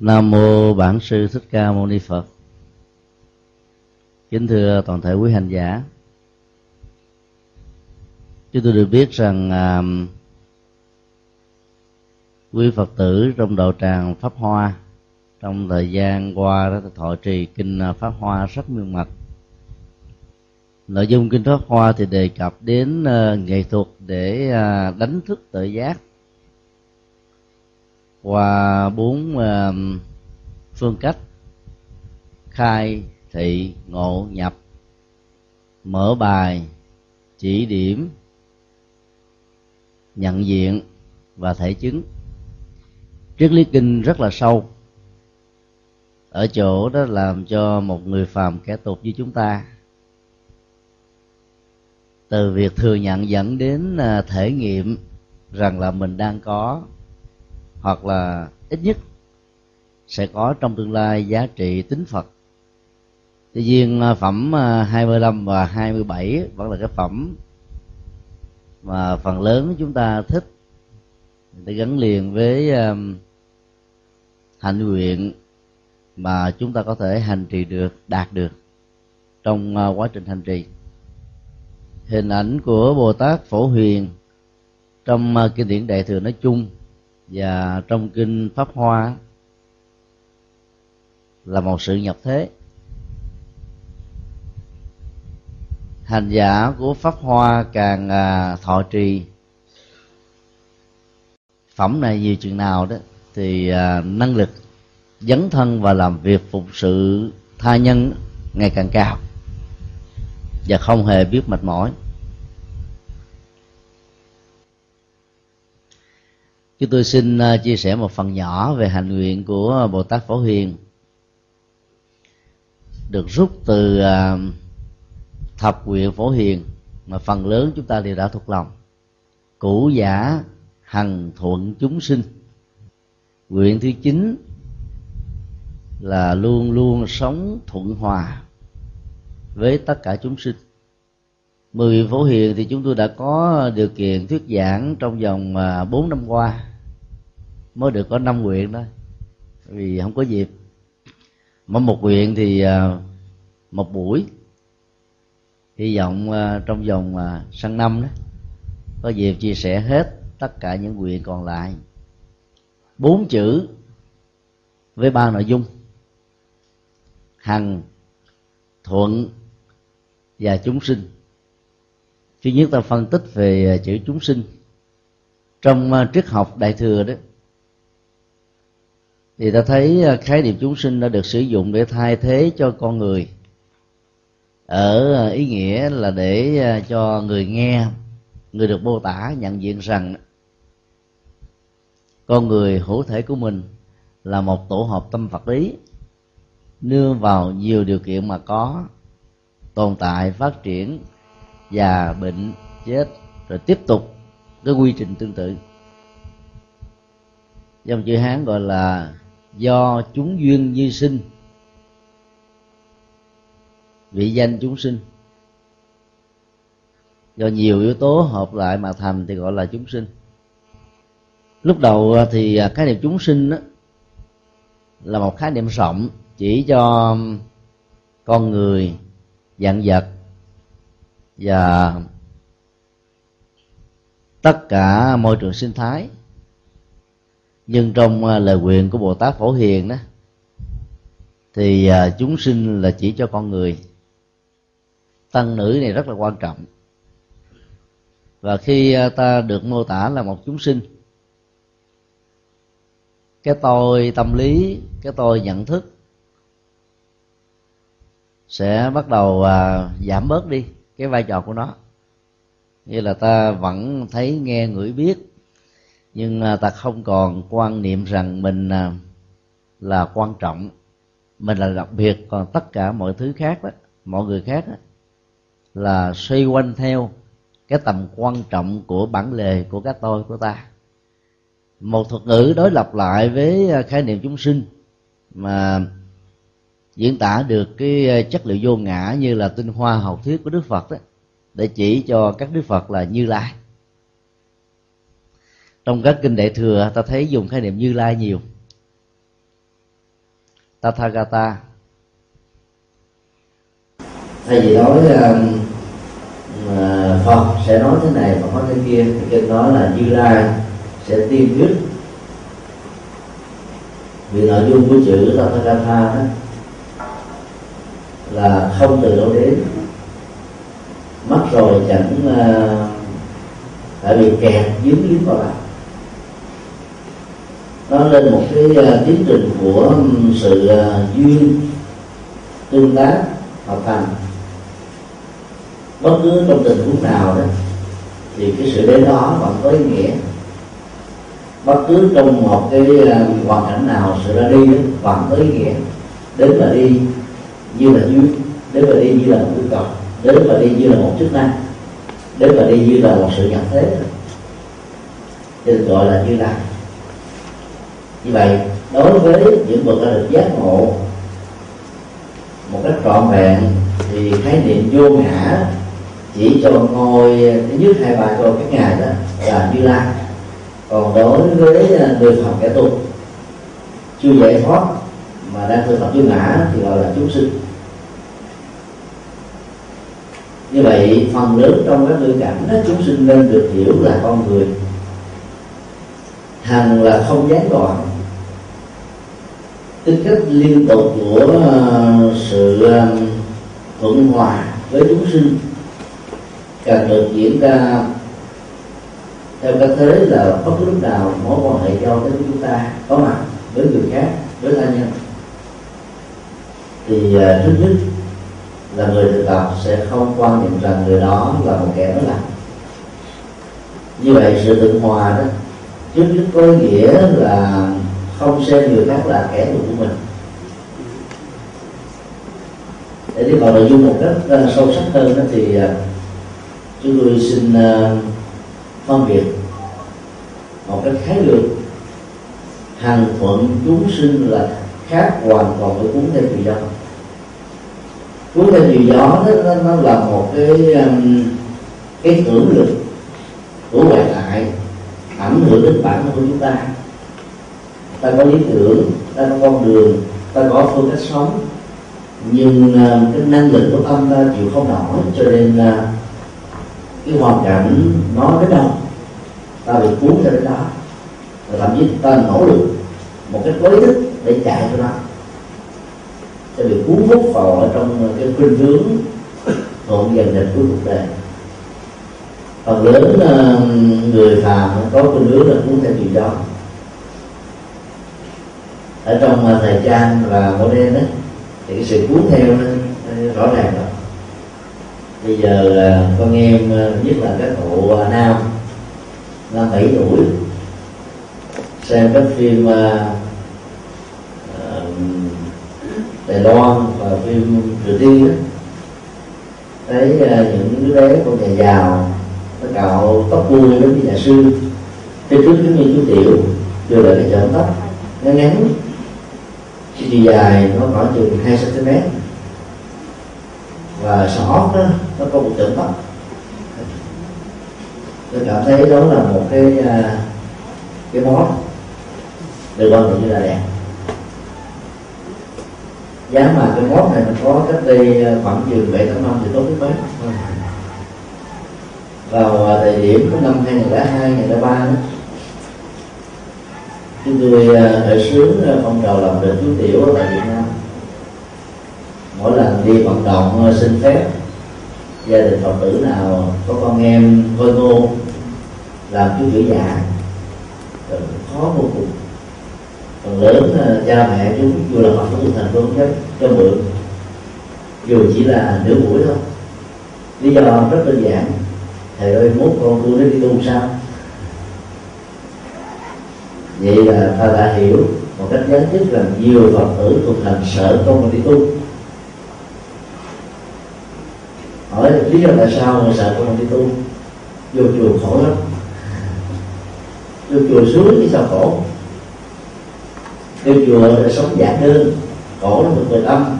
nam mô bản sư thích ca mâu ni phật. Kính thưa toàn thể quý hành giả. Chúng tôi được biết rằng à, quý phật tử trong đạo tràng pháp hoa trong thời gian qua đó thọ trì kinh à, pháp hoa rất miên mật. Nội dung kinh pháp hoa thì đề cập đến uh, nghệ thuật để uh, đánh thức tự giác qua bốn phương cách. Khai, thị, ngộ, nhập. Mở bài, chỉ điểm. Nhận diện và thể chứng. Triết lý kinh rất là sâu. Ở chỗ đó làm cho một người phàm kẻ tục như chúng ta. Từ việc thừa nhận dẫn đến ờ, thể nghiệm rằng là mình đang có hoặc là ít nhất sẽ có trong tương lai giá trị tính Phật. Tuy nhiên à, phẩm à, 25 và 27 vẫn là cái phẩm mà phần lớn chúng ta thích. Để gắn liền với à, hạnh nguyện mà chúng ta có thể hành trì được, đạt được trong quá trình hành trì. Hình ảnh của bồ tát phổ huyền trong kinh điển đại thừa nói chung và trong kinh pháp hoa là một sự nhập thế. Hành giả của pháp hoa càng à, thọ trì. Phẩm này nhiều chừng nào đó thì à, năng lực dấn thân và làm việc phục sự tha nhân ngày càng cao. Và không hề biết mệt mỏi. Chúng tôi xin à, chia sẻ một phần nhỏ về hành nguyện của bồ tát phổ hiền. Được rút từ à, thập nguyện phổ hiền, mà phần lớn chúng ta đều đã thuộc lòng. Cũ giả hằng thuận chúng sinh. Nguyện thứ chín là luôn luôn sống thuận hòa với tất cả chúng sinh. Mười phổ hiền thì chúng tôi đã có điều kiện thuyết giảng trong vòng à, bốn năm qua mới được có năm nguyện đó. Vì không có dịp. Mỗi một nguyện thì à, một buổi. Hy vọng à, trong vòng à, sang năm đó, có dịp chia sẻ hết tất cả những nguyện còn lại. Bốn chữ với ba nội dung. Hằng, thuận và chúng sinh. Thứ nhất ta phân tích về chữ chúng sinh. Trong triết học đại thừa đó thì ta thấy ờ, khái niệm chúng sinh đã được sử dụng để thay thế cho con người. Ở ờ, ý nghĩa là để ờ, cho người nghe, người được mô tả, nhận diện rằng con người, hữu thể của mình là một tổ hợp tâm vật lý, nương vào nhiều điều kiện mà có, tồn tại, phát triển già bệnh, chết, rồi tiếp tục cái quy trình tương tự. Dòng chữ hán gọi là do chúng duyên như sinh. Vị danh chúng sinh. Do nhiều yếu tố hợp lại mà thành thì gọi là chúng sinh. Lúc đầu thì khái niệm chúng sinh đó là một khái niệm rộng chỉ cho con người, dạng vật và tất cả môi trường sinh thái nhưng trong à, lời nguyện của bồ tát phổ hiền đó, thì à, chúng sinh là chỉ cho con người. Tăng nữ này rất là quan trọng. Và khi à, ta được mô tả là một chúng sinh, cái tôi tâm lý, cái tôi nhận thức sẽ bắt đầu giảm bớt đi cái vai trò của nó. Như là ta vẫn thấy nghe ngửi biết nhưng à, ta không còn quan niệm rằng mình à, là quan trọng. Mình là đặc biệt còn tất cả mọi thứ khác đó mọi người khác đó, là xoay quanh theo cái tầm quan trọng của bản lề của các tôi của ta. Một thuật ngữ đối lập lại với à, khái niệm chúng sinh mà diễn tả được cái chất liệu vô ngã như là tinh hoa học thuyết của đức phật đó để chỉ cho các đức phật là như lai trong các kinh đại thừa ta thấy dùng khái niệm như lai nhiều. Tathagata. Thay vì nói uh, phật sẽ nói thế này và nói thế kia thì kinh nói là như lai sẽ tiêm dứt vì nội dung của chữ tathagata đó là không từ đâu đến. Mất rồi chẳng uh, phải bị kẹt dính dính vào lại nó lên một cái uh, tiến trình của sự uh, duyên tương tác hợp thành. Bất cứ trong tình huống nào đó thì cái sự đến đó vẫn có ý nghĩa. Bất cứ trong một cái uh, hoàn cảnh nào sự ra đi đó, vẫn có ý nghĩa. Đến và đi như là duyên đến và đi như là một yêu cầu đến và đi như là một chức năng đến và đi như là một sự nhận thế thì gọi là như là như vậy đối với những bậc đã được giác ngộ một cách trọn vẹn thì khái niệm vô ngã chỉ cho ngôi thứ nhất hai ba cho các ngài đó là như lai. Còn đối với à, người học kẻ tu chưa giải thoát mà đang thực tập vô ngã thì gọi là chúng sinh. Như vậy phần lớn trong các ngữ cảnh đó, chúng sinh nên được hiểu là con người. Hằng là không gián đoạn tính cách liên tục của ờ, sự ờ, thuận hòa với chúng sinh càng được diễn ra theo cách thế là bất cứ lúc nào mối quan hệ giao tới chúng ta có mặt với người khác, với tha nhân. Thì ờ, trước nhất là người thực tập sẽ không quan niệm rằng người đó là một kẻ đó lành như vậy sự tự hòa đó, trước nhất có nghĩa là không xem người khác là kẻ thù của mình. Để đi vào nội dung một cách uh, sâu sắc hơn đó thì uh, chúng tôi xin uh, phân biệt một cách khái lược. Hàng thuận chúng sinh là khác hoàn toàn với cuốn theo tự do. Cuốn theo chiều gió đó, nó, nó là một cái um, cái tưởng lực của ngoại lại ảnh hưởng đến bản thân của chúng ta ta có lý tưởng ta có con đường ta có phương cách sống. Nhưng uh, cái năng lực của tâm ta chịu không nổi cho nên uh, cái hoàn cảnh nó đến đâu ta bị cuốn theo đến đó. Và thậm chí ta nỗ lực một cái cố thức để chạy cho nó sẽ bị cuốn hút vào ở trong cái khuynh hướng thuận dần dần của cuộc đời. Phần lớn uh, người phàm có khuynh hướng là cuốn theo chuyện đó ở trong à, thời trang và mô đen đó thì cái sự cuốn theo nó rõ ràng rồi bây giờ à, con em à, nhất là các cụ nam năm bảy tuổi xem các phim Đài Loan và phim Triều Tiên đó thấy uh, những đứa bé con nhà giàu nó cạo tóc vui giống như nhà sư. Phía trước giống như chú tiểu đưa lại cái chọn tóc ngắn ngắn chiều dài nó khoảng chừng 2 cm và sỏ đó nó có một chọn bắp tôi cảm thấy đó là một cái uh, cái món được quan niệm như là đẹp. Giá mà cái món này nó có cách đây à, khoảng chừng bảy tám năm thì tốt biết mấy. Vào à, thời điểm của năm 2002 2003 đó chúng tôi ờ, khởi phong trào làm định chú tiểu ở tại Việt Nam. Mỗi lần đi vận động à, xin phép gia đình phật tử nào có con em khôi ngô làm chú tiểu giả khó vô cùng. Phần lớn à, cha mẹ chúng dù là phật tử thành công nhất cho mượn. Dù chỉ là nửa buổi thôi. Lý do rất đơn giản. Thầy ơi mốt con tôi nó đi tu sao? Vậy là ta đã hiểu một cách gián tiếp là nhiều phật tử thuộc thành sợ con mình đi tu. Hỏi lý do tại sao người sợ con đi tu? Vô chùa khổ lắm. Vô chùa xuống thì sao khổ? Vô chùa là sống giản đơn, khổ nó thuộc về tâm.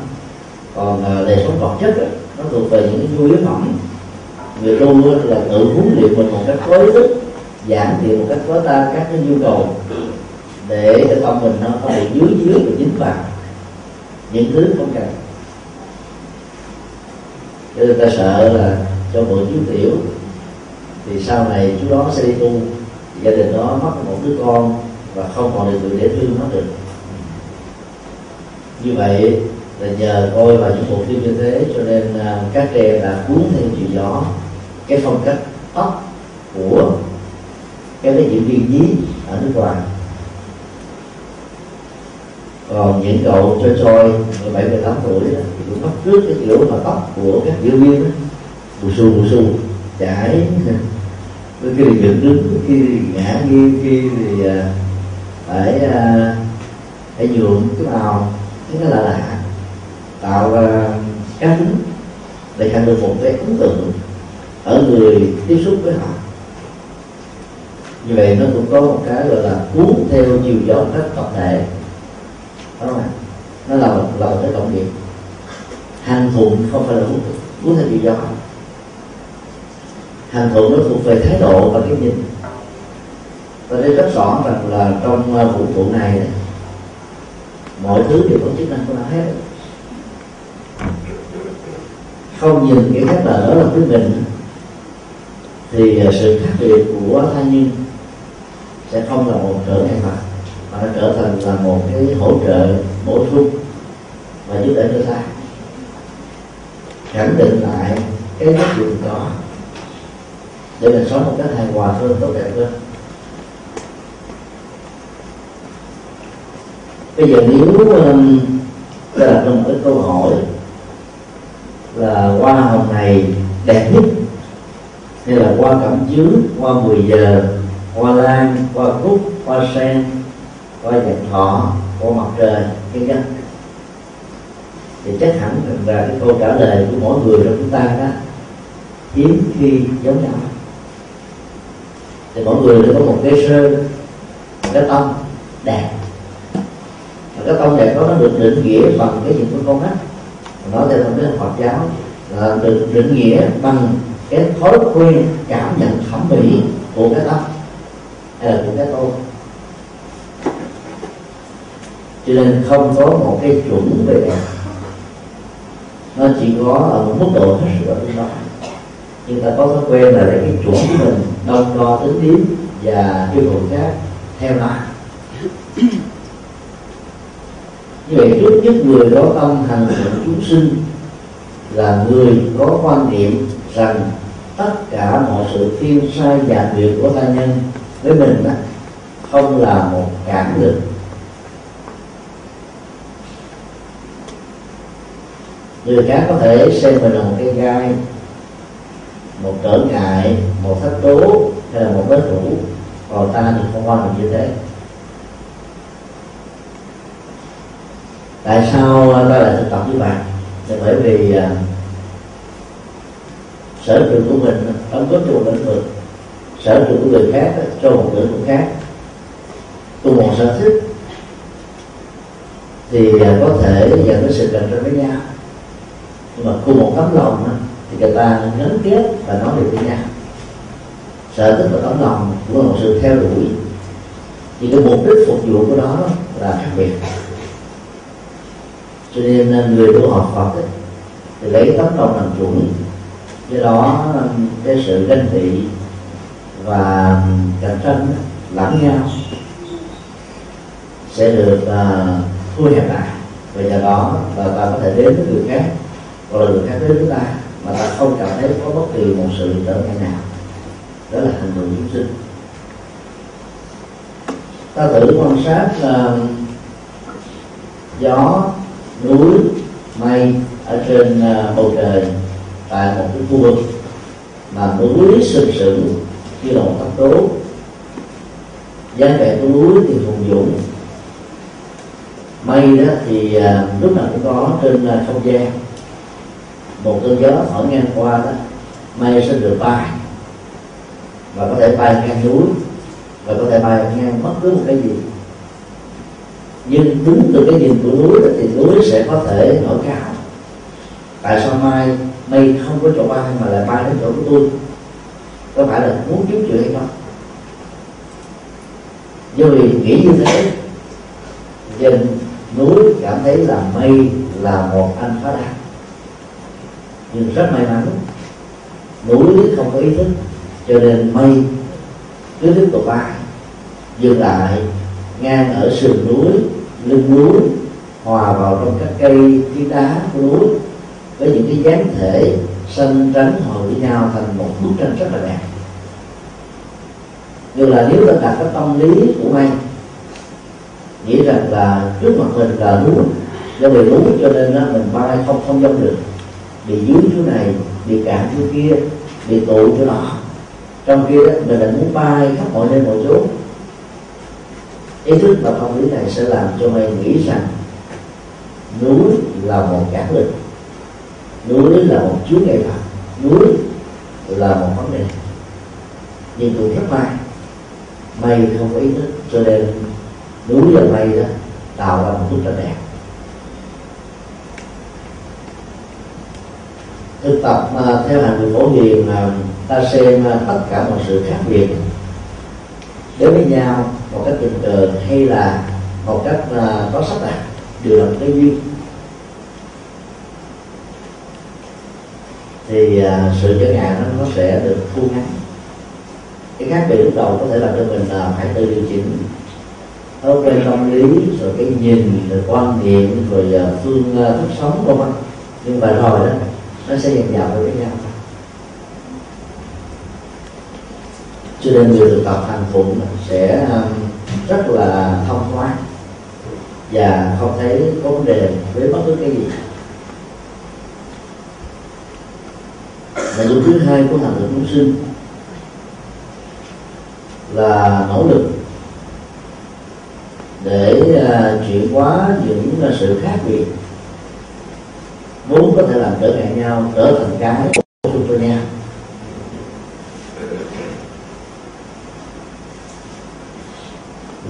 Còn à, đời sống vật chất nó thuộc về những nhu yếu phẩm. Người tu là tự huấn luyện mình một cách có ý thức giảm thiểu một cách có ta các cái nhu cầu để cho tâm mình nó có bị dưới dưới và dính vào những thứ không cần. Cho nên ta sợ là cho mượn chú tiểu thì sau này chú đó sẽ đi tu gia đình đó mất một đứa con và không còn được người để thương nó được. Như vậy là nhờ coi vào những bộ phim như thế cho nên uh, các trẻ đã cuốn theo chiều gió cái phong cách tóc của cái diễn viên nhí ở nước ngoài còn những cậu chơi trôi 17 18 tuổi đó, thì cũng bắt trước cái kiểu mà tóc của các diễn viên bù xù bù xù chảy đôi khi thì dựng đứng khi thì ngã nghiêng khi thì à, phải à, phải nhuộm cái màu cái nó là lạ. Tạo ra cá tính để thành được một cái ấn tượng ở người tiếp xúc với họ. Như vậy nó cũng có một cái gọi là cuốn theo nhiều dòng cách tập thể không? Nó là một là một cái tổng nghiệp hành thuận không phải là cuốn, cuốn theo gì do hành thuận nó thuộc về thái độ và cái nhìn. Và đây rất rõ rằng là trong à, vũ trụ này này mọi thứ đều có chức năng của nó hết. Không nhìn cái khác là đó là cái mình. Thì à, sự khác biệt của thanh nhân sẽ không là một trở ngại mặt mà nó trở thành là một cái hỗ trợ bổ sung và giúp đỡ cho ta. Khẳng định lại cái giá trị có để mình sống một cách hài hòa hơn tốt đẹp hơn bây giờ nếu um, ta đặt ra một cái câu hỏi là hoa hồng này đẹp nhất hay là hoa cẩm chướng hoa 10 giờ hoa lan hoa cúc hoa sen có nhật thọ của mặt trời vân vân thì chắc hẳn rằng là cái câu trả lời của mỗi người trong chúng ta đó, hiếm khi giống nhau. Thì mỗi người đều có một cái sơ, một cái tâm đẹp. Và cái tâm đẹp đó nó được định nghĩa bằng cái những của con mắt. Nói theo trong cái Phật giáo là được định nghĩa bằng cái thói quen cảm nhận thẩm mỹ của cái tâm, hay là của cái tôi cho nên không có một cái chuẩn về đẹp. Nó chỉ có ở một mức độ hết sức ở tương nhưng ta có thói quen là lấy cái chuẩn của mình đông đo tính điểm và yêu cầu khác theo nó. Như vậy trước nhất người có tâm hành thượng chúng sinh là người có quan niệm rằng tất cả mọi sự thiên sai và việc của ta nhân với mình đó, không là một cản lực. Người khác có thể xem mình là một cái gai, một trở ngại, một thách tố hay là một đối thủ, còn ta thì không quan trọng như thế. Tại sao ta lại thực tập như vậy? Thì bởi vì à, sở trường của mình đóng góp cho một lĩnh vực sở trường của người khác ừ, cho một lĩnh vực khác. Cùng một sở thích thì à, có thể dẫn đến sự cạnh tranh với nhau mà cùng một tấm lòng đó, thì người ta gắn kết và nói được với nhau. Sở thích và tấm lòng cũng là một sự theo đuổi. Nhưng cái mục đích phục vụ của đó là khác biệt. Cho nên à, người tu học Phật ấy, thì lấy tấm lòng làm chuẩn do đó à, cái sự ganh tị và à, cạnh tranh lẫn nhau sẽ được uh, thu hẹp lại. Và do đó và ta có thể đến với người khác. Ờ, hoặc là người khác đến chúng ta mà ta không cảm thấy có bất kỳ một sự trở ngại nào. Đó là hành động chúng sinh. Ta thử quan sát uh, gió núi mây ở trên uh, bầu trời tại một cái khu vực mà núi sừng sững như là một tố dáng vẻ của núi thì hùng dũng. Mây đó thì uh, lúc nào cũng có trên uh, không gian một cơn gió thổi ngang qua đó mây sẽ được bay. Và có thể bay ngang núi, và có thể bay ngang bất cứ một cái gì. Nhưng đúng từ cái nhìn của núi thì núi sẽ có thể nổi cao. Tại sao mai, mây không có chỗ bay mà lại bay đến chỗ của tôi? Có phải là muốn kiếm chuyện hay không? Do vì nghĩ như thế dân núi cảm thấy là mây là một anh phá đạt nhưng rất may mắn núi không có ý thức, cho nên mây cứ tiếp tục bay, dừng lại, ngang ở sườn núi, lưng núi, hòa vào trong các cây phiến đá của núi, với những cái dáng thể xanh trắng hội với nhau thành một bức tranh rất là đẹp. Nhưng là nếu ta đặt cái tâm lý của mây nghĩ rằng là trước mặt mình là núi, do vì núi cho nên mình bay không không dông được bị dưới chỗ này bị cạn chỗ kia bị tụ chỗ đó trong kia đó, mình lại muốn bay khắp mọi nơi mọi chỗ. Ý thức và tâm lý này sẽ làm cho mày nghĩ rằng, núi là một cản lực núi là một chướng ngại vật núi là một vấn đề. Nhưng cũng rất may mây không có ý thức. Cho nên, núi và mây đó, tạo ra một bức tranh đẹp. Thực tập uh, theo hành người phổ hiền uh, ta xem uh, tất cả mọi sự khác biệt. Đến với nhau một cách tình cờ hay là một cách uh, có sắp đặt đều là một cái duyên. Thì uh, sự trở ngại nó, nó sẽ được thu ngắn. Cái khác biệt lúc đầu có thể làm cho mình uh, phải tự điều chỉnh. Thói quen tâm lý rồi cái nhìn rồi quan niệm rồi uh, phương uh, thức sống vân vân nhưng mà rồi đó nó sẽ dần dần với nhau cho nên người thực tập thành phụng sẽ um, rất là thông thoáng và không thấy có vấn đề với bất cứ cái gì. Nội dung thứ hai của hành động chúng sinh là nỗ lực để uh, chuyển hóa những sự khác biệt muốn có thể làm trở ngại nhau trở thành cái bổ sung cho nhau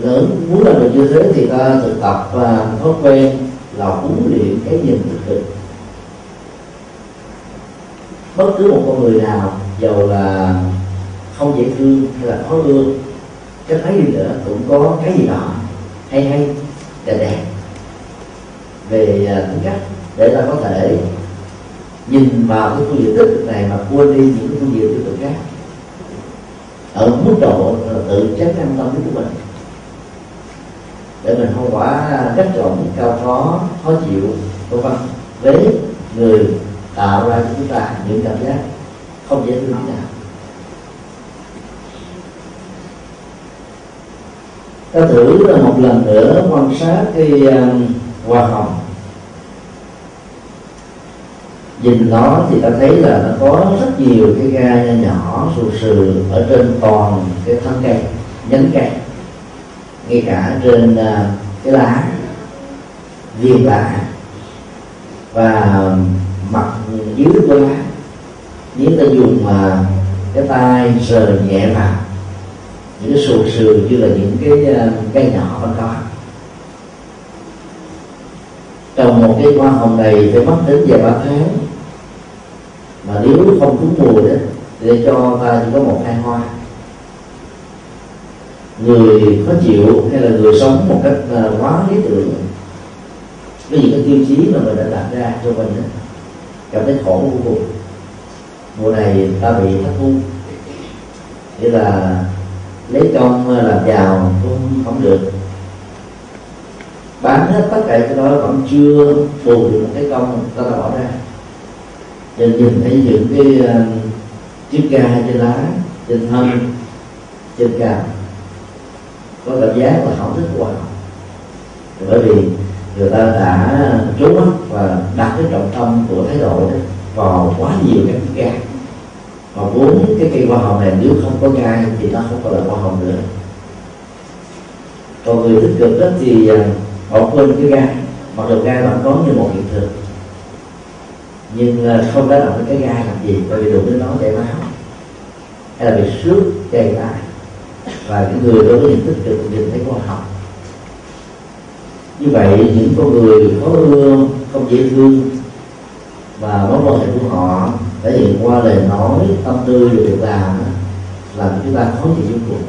lớn, muốn làm được như thế thì ta thực tập và thói quen là huấn luyện cái nhìn tích cực bất cứ một con người nào giàu là không dễ thương hay là khó ưa cái thấy gì nữa cũng có cái gì đó hay hay, đẹp đẹp. Về à, tính cách để ta có thể nhìn vào cái phương diện tích cực này mà quên đi những phương diện tiêu cực khác. Ở mức độ tự chấn an tâm lý của mình. Để mình không quả rất rộng cao khó khó chịu vân vân với người tạo ra cho chúng ta những cảm giác không dễ thương nào. Ta thử một lần nữa quan sát cái um, hoa hồng nhìn nó thì ta thấy là nó có rất nhiều cái gai nhỏ, sù sừ ở trên toàn cái thân cây nhánh cây ngay cả trên à, cái lá viên lá. Và mặt dưới của lá nếu ta dùng mà cái tay sờ nhẹ vào những cái sù sừ như là những cái à, cây nhỏ vẫn có. Trồng một cái hoa hồng này phải mất đến vài ba tháng mà nếu không trúng mùa đó để cho ta chỉ có một hai hoa. Người khó chịu hay là người sống một cách à, quá lý tưởng với những cái tiêu chí mà mình đã đặt ra cho mình đó, cảm thấy khổ vô cùng. Mùa này ta bị thất thu. Nghĩa là lấy công à, làm giàu cũng không được. Bán hết tất cả cái đó vẫn chưa bù được một cái công ta đã bỏ ra cho nhìn thấy những cái uh, chiếc ga trên lá trên thân trên cằm. Có cảm giác là không thích wow bởi vì người ta đã trốn mắt và đặt cái trọng tâm của thái độ đó vào quá nhiều các chiếc ga. Mà bốn cái cây hoa hồng này nếu không có gai thì nó không còn là hoa hồng nữa. Còn người tích cực đó thì ờ, bỏ họ quên cái gai mặc dù gai vẫn có như một hiện thực nhưng ờ, không đã động cái gai làm gì? Bởi vì đụng đến nó chảy máu. Hay là bị xước chảy tay và những người đối với những tích cực nhìn thấy khoa học. Như vậy, những con người có ưa không dễ thương, và mối quan hệ của họ thể hiện qua lời nói, tâm tư và việc làm làm chúng ta khó chịu vô cùng.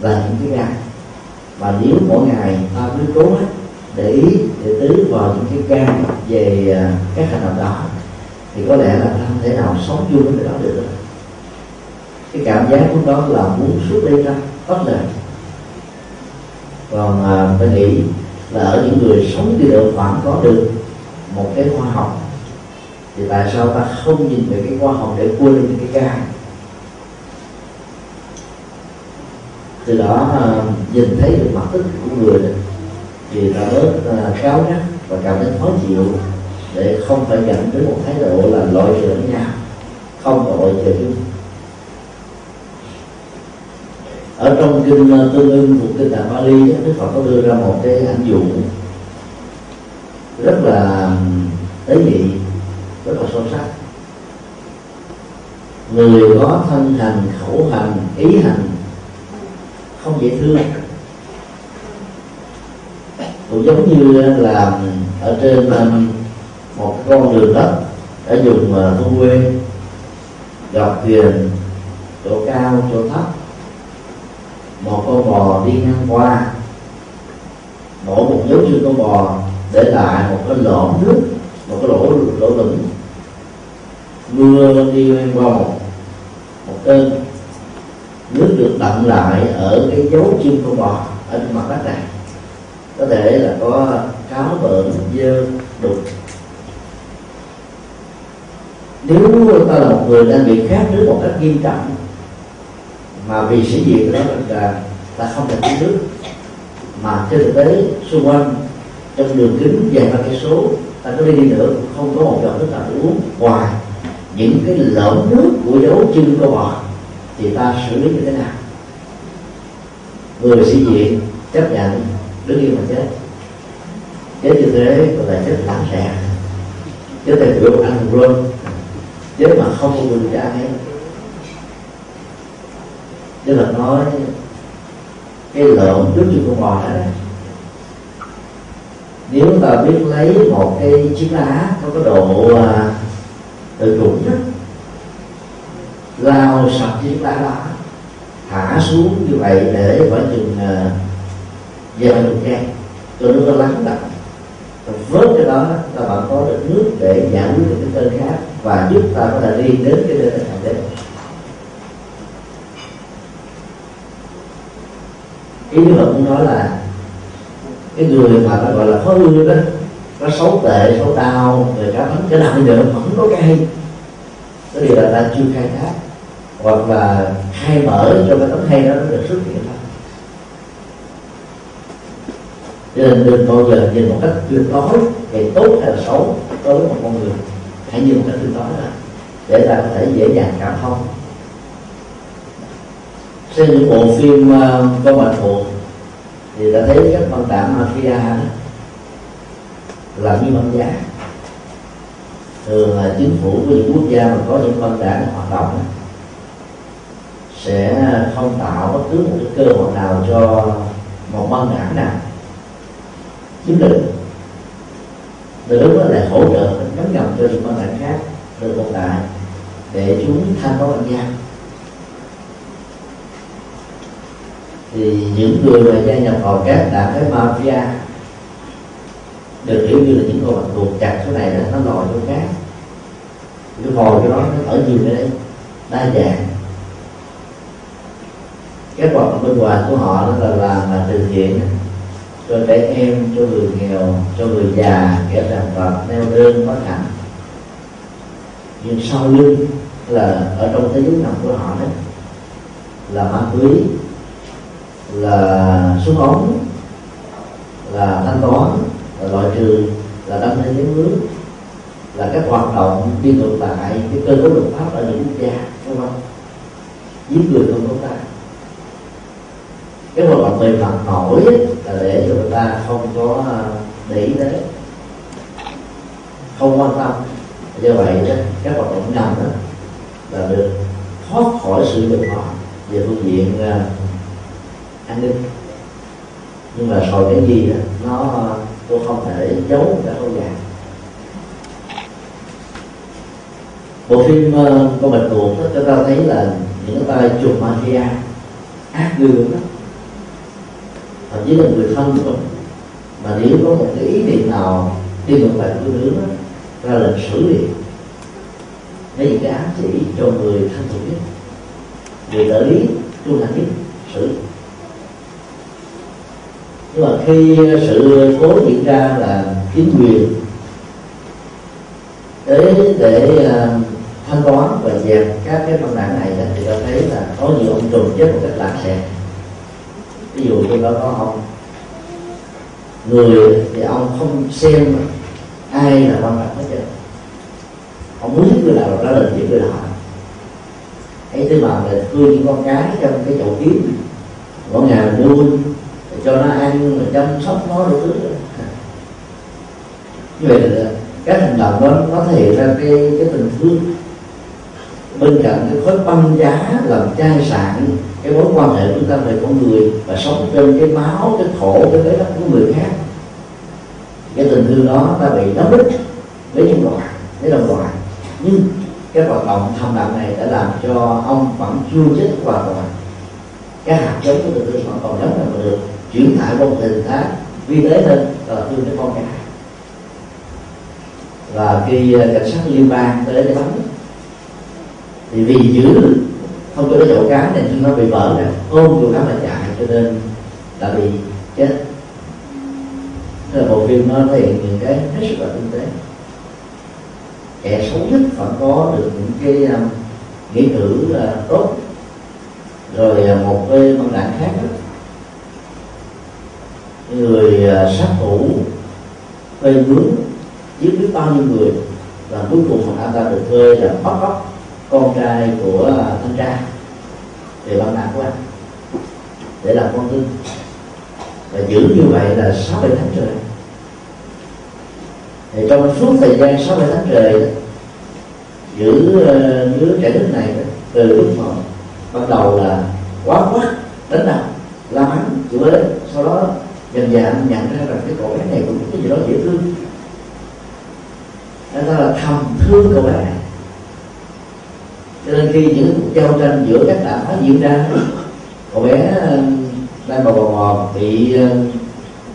Là những cái gai. Và nếu mỗi ngày ta cứ cố hết để ý, để tứ vào những cái gai về à, các hành động đó thì có lẽ là không thể nào sống chung với đó được. Cái cảm giác của đó là muốn suốt đi ra bất lời. Còn à, tôi nghĩ là ở những người sống đi độ khoảng có được một cái khoa học thì tại sao ta không nhìn về cái khoa học để quên đi cái ca? Từ đó à, nhìn thấy được mặt tích của người thì ta bớt à, cáo gắt và cảm thấy khó chịu để không phải dẫn đến một thái độ là loại trừ nhau, không loại trừ chung ở trong kinh ờ, tương ưng của kinh tạng Bali Đức Phật có đưa ra một cái ảnh dụ rất là tế nhị, rất là sâu sắc. Người có thân hành, khẩu hành, ý hành không dễ thương. Cũng giống như là ở trên một con đường đất đã dùng uh, thôn quê dọc thuyền chỗ cao chỗ thấp. Một con bò đi ngang qua. Mỗi một dấu chân con bò để lại một cái lỗ nước một cái lỗ lỗ lửng. Mưa đi ngang qua một một cơn. Nước được đậm lại ở cái dấu chân con bò ở trên mặt đất này có thể là có cáo bợn dơ đục. Nếu ta là một người đang bị khát nước một cách nghiêm trọng, mà vì sĩ diện đó là ta không thể uống nước. Mà trên thực tế, xung quanh, trong đường kính vài ba cây số, ta có đi đi nữa cũng không có một giọt nước nào để uống. Ngoài những cái lỗ nước của dấu chân của bò thì ta xử lý như thế nào? Người sĩ diện chấp nhận đứng yên mà chết. Chết như thế gọi là chết lãng xẹt chết theo kiểu ăn luôn chết mà không có quyền trả hết chứ là nói cái lợn trước như con bò đó nếu ta biết lấy một cái chiếc lá có cái độ à, tự chủ đó lao sạch chiếc lá đó thả xuống như vậy để khoảng chừng uh, giờ mình nghe cho nước nó lắng đậm và với cái đó là bạn có được nước để giải quyết được cái cơn khác và giúp ta có thể đi đến cái nơi thành đến ý như Phật cũng nói là cái người mà nó gọi là khó ưa đó, nó xấu tệ, xấu đau người cả bánh cái nào bây giờ nó vẫn có cái hay. Cái điều là ta chưa khai thác. Hoặc là khai mở cho cái tấm hay đó nó được xuất hiện thôi. Cho nên đừng bao giờ nhìn một cách tuyệt đối về tốt hay là xấu đối với một con người. Hãy nhìn một cách tuyệt đối là để ta có thể dễ dàng cảm thông. Xem những bộ phim uh, có mạnh thuộc thì đã thấy các băng đảng mafia đó là như băng giá. Thường là chính phủ của những quốc gia mà có những băng đảng hoạt động sẽ không tạo bất cứ một cái cơ hội nào cho một băng đảng nào chiếm định từ lúc đó lại hỗ trợ cấm ngầm cho những con cảnh khác được tồn tại để chúng thanh có lẫn nhau thì những người mà gia nhập vào các đảng cái mafia, được hiểu như là những con vật buộc chặt số này là nó lòi chỗ khác. Cái hồi cho nó nó ở nhiều nơi đây, đa dạng. Các hoạt động bên ngoài của họ đó là làm là từ thiện cho trẻ em, cho người nghèo, cho người già, kẻ tàn tật, neo đơn bất hạnh nhưng sau lưng là ở trong thế giới nằm của họ đó, là ma túy, là súng ống, là thanh toán, là loại trừ, là đâm lên giếng nước là các hoạt động đi ngược lại cái cơ cấu luật pháp ở những quốc gia đúng không giết người không có ta cái hoạt động về mặt nổi ấy để cho người ta không có ờ, để ý tới. Không quan tâm. Do vậy đó các hoạt động ngầm đó là được thoát khỏi sự dụng họ về phương diện uh, an ninh. Nhưng mà rồi cái gì đó nó ờ, tôi không thể giấu cả cái lâu bộ phim uh, của mình tuộc đó cho ta thấy là những cái tay chụp mafia ác gương đó thậm chí là người thân của mình. Mà nếu có một cái ý niệm nào đi ngược lại phương đứa đó, ra lệnh xử liền lấy những cái ám chỉ cho người thân thuộc nhất. Người trợ lý trung thành nhất xử nhưng mà khi uh, sự cố diễn ra là chính quyền để để uh, thanh toán và dẹp các cái văn bản này thì ta thấy là có nhiều ông trùm chết một cách lạc xẹt ví dụ tôi đó có ông người thì ông không xem ai là quan trọng hết trơn. Ông muốn người nào ra là giết người nào ấy thế mà là nuôi những con cái trong cái chậu kiếm mỗi ngày nuôi cho nó ăn mà chăm sóc nó đủ thứ. Như vậy là các hành động đó nó thể hiện ra cái cái tình thương bên cạnh cái khối băng giá làm chai sạn, cái mối quan hệ của chúng ta về con người và sống trên cái máu, cái khổ cái bế đất của người khác. Cái tình thương đó ta bị đóng đích với nhân loại, với đồng loại. Nhưng cái hoạt động thầm lặng này đã làm cho ông vẫn chưa chết hoàn toàn. Cái hạt giống của tình thương vẫn còn giống là được chuyển tải qua một hình thái vi tế hơn là thương cái con cái và khi à, cảnh sát liên bang tới để bắn thì vì giữ không có cái chỗ cá nên chúng nó bị vỡ nè ôm chỗ cá là chạy cho nên đã bị chết. Thế là bộ phim nó thể hiện những cái hết sức là tinh tế. Kẻ xấu nhất vẫn có được những cái um, nghĩa cử uh, tốt rồi uh, một cái văn đảng khác đó, người uh, sát thủ thuê mướn giết biết bao nhiêu người và cuối cùng anh ta được thuê là bắt cóc con trai của à, thanh tra, thì băng đảng của anh, để làm con tin. Và giữ như vậy là sáu bảy tháng trời. Thì trong suốt thời gian sáu bảy tháng trời, giữ đứa trẻ nước này từ lúc mà bắt đầu là quá quát, đánh đập, la mắng, chửi bới, sau đó dần dần nhận ra rằng cái cậu bé này cũng có cái gì đó dễ thương. Nên là thầm thương cậu bé. này cho nên khi những cuộc giao tranh giữa các đảng phái diễn ra, cậu bé đang bò bò bò bị ờ,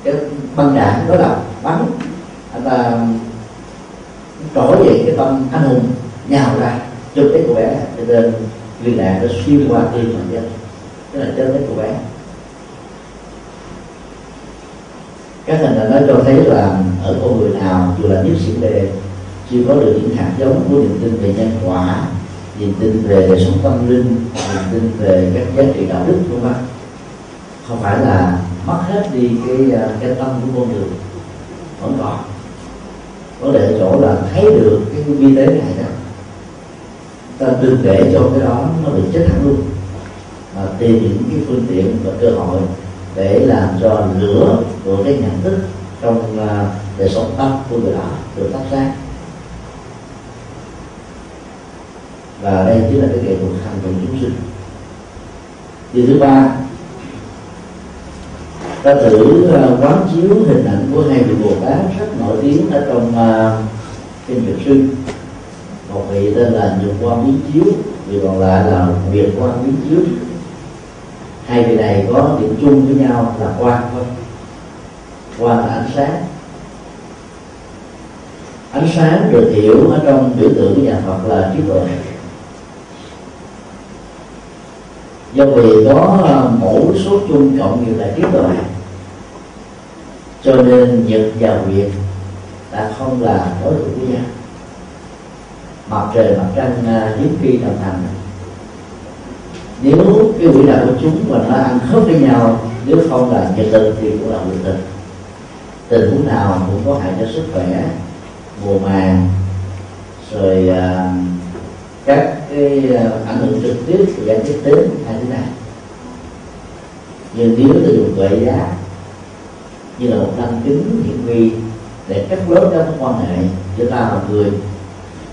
cái băng đạn đó là bắn. Anh ta trỗi dậy cái tâm anh hùng, nhào ra chụp cái cậu bé. Cho nên viên đạn nó xuyên qua tim bệnh nhân. Tức là chết cái cậu bé. Các hình ảnh đó cho thấy là ở con người nào dù là nhất sĩ đề chưa có được những hạt giống của niềm tin về nhân quả niềm tin về đời sống tâm linh niềm tin về các giá trị đạo đức của bạn không phải là mất hết đi cái à, cái tâm của con người vẫn còn vấn đề ở chỗ là thấy được cái vi tế này đó. Ta đừng để cho cái đó nó bị chết hẳn luôn. Mà tìm những cái phương tiện và cơ hội để làm cho lửa của cái nhận thức trong à, đời sống tâm của người đó được phát ra. Và đây chính là cái nghệ thuật hành động chúng sinh. Điều thứ ba ta thử à, quán chiếu hình ảnh của hai vị bồ tát rất nổi tiếng ở trong uh, kinh Việt sư một vị tên là nhược quan biến chiếu vị còn lại là việt quan biến chiếu. Hai vị này có điểm chung với nhau là quan thôi. Quan là ánh sáng. Ánh sáng được hiểu ở trong biểu tượng của nhà Phật là trí tuệ. Do vì có à, mẫu số chung cộng nhiều đại trí tuệ cho nên nhật và nguyệt đã không là đối thủ với nhau. Mặt trời mặt trăng à, hiếm khi đồng thành nếu cái quỹ đạo của chúng mà nó ăn khớp với nhau nếu không là nhiệt tình thì cũng là nguyệt tình tình huống nào cũng có hại cho sức khỏe mùa màng rồi uh, các cái ờ, ảnh hưởng trực tiếp của giải tiếp đến hai thế này. Nhưng nếu từ dùng tuệ giá, như là một năng kính hiển vi để cắt lớp các quan hệ giữa ta và người,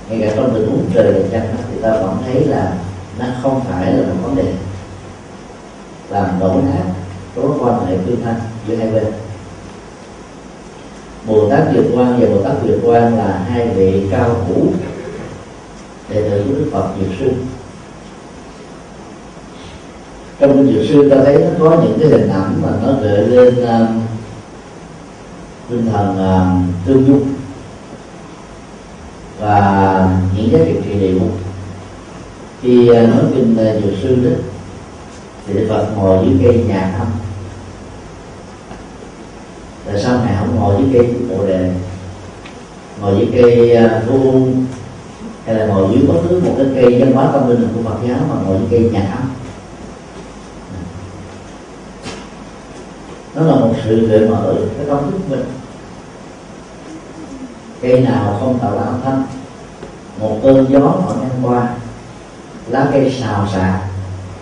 ngay cả trong tình huống trời là chăng thì ta vẫn thấy là nó không phải là một vấn đề làm đổ nát có quan hệ tương thân giữa hai bên. Bồ Tát Việt Quan và Bồ Tát Việt Quan là hai vị cao thủ đệ tử của Đức Phật Dược Sư. Trong Dược Sư ta thấy nó có những cái hình ảnh mà nó gợi lên uh, tinh thần uh, tương dung. Và những giá trị trị liệu. Khi uh, nói kinh uh, dược sư đó thì Đức Phật ngồi dưới cây nhà thăm. Tại sao ngài không ngồi dưới cây bồ đề? Ngồi dưới cây uh, vô hay là ngồi dưới bất cứ một cái cây văn hóa tâm linh của Phật giáo mà ngồi dưới cây nhà âm nó là một sự gợi mở cái tâm thức mình. Cây nào không tạo ra âm thanh, một cơn gió họ ngang qua, lá cây xào xạc,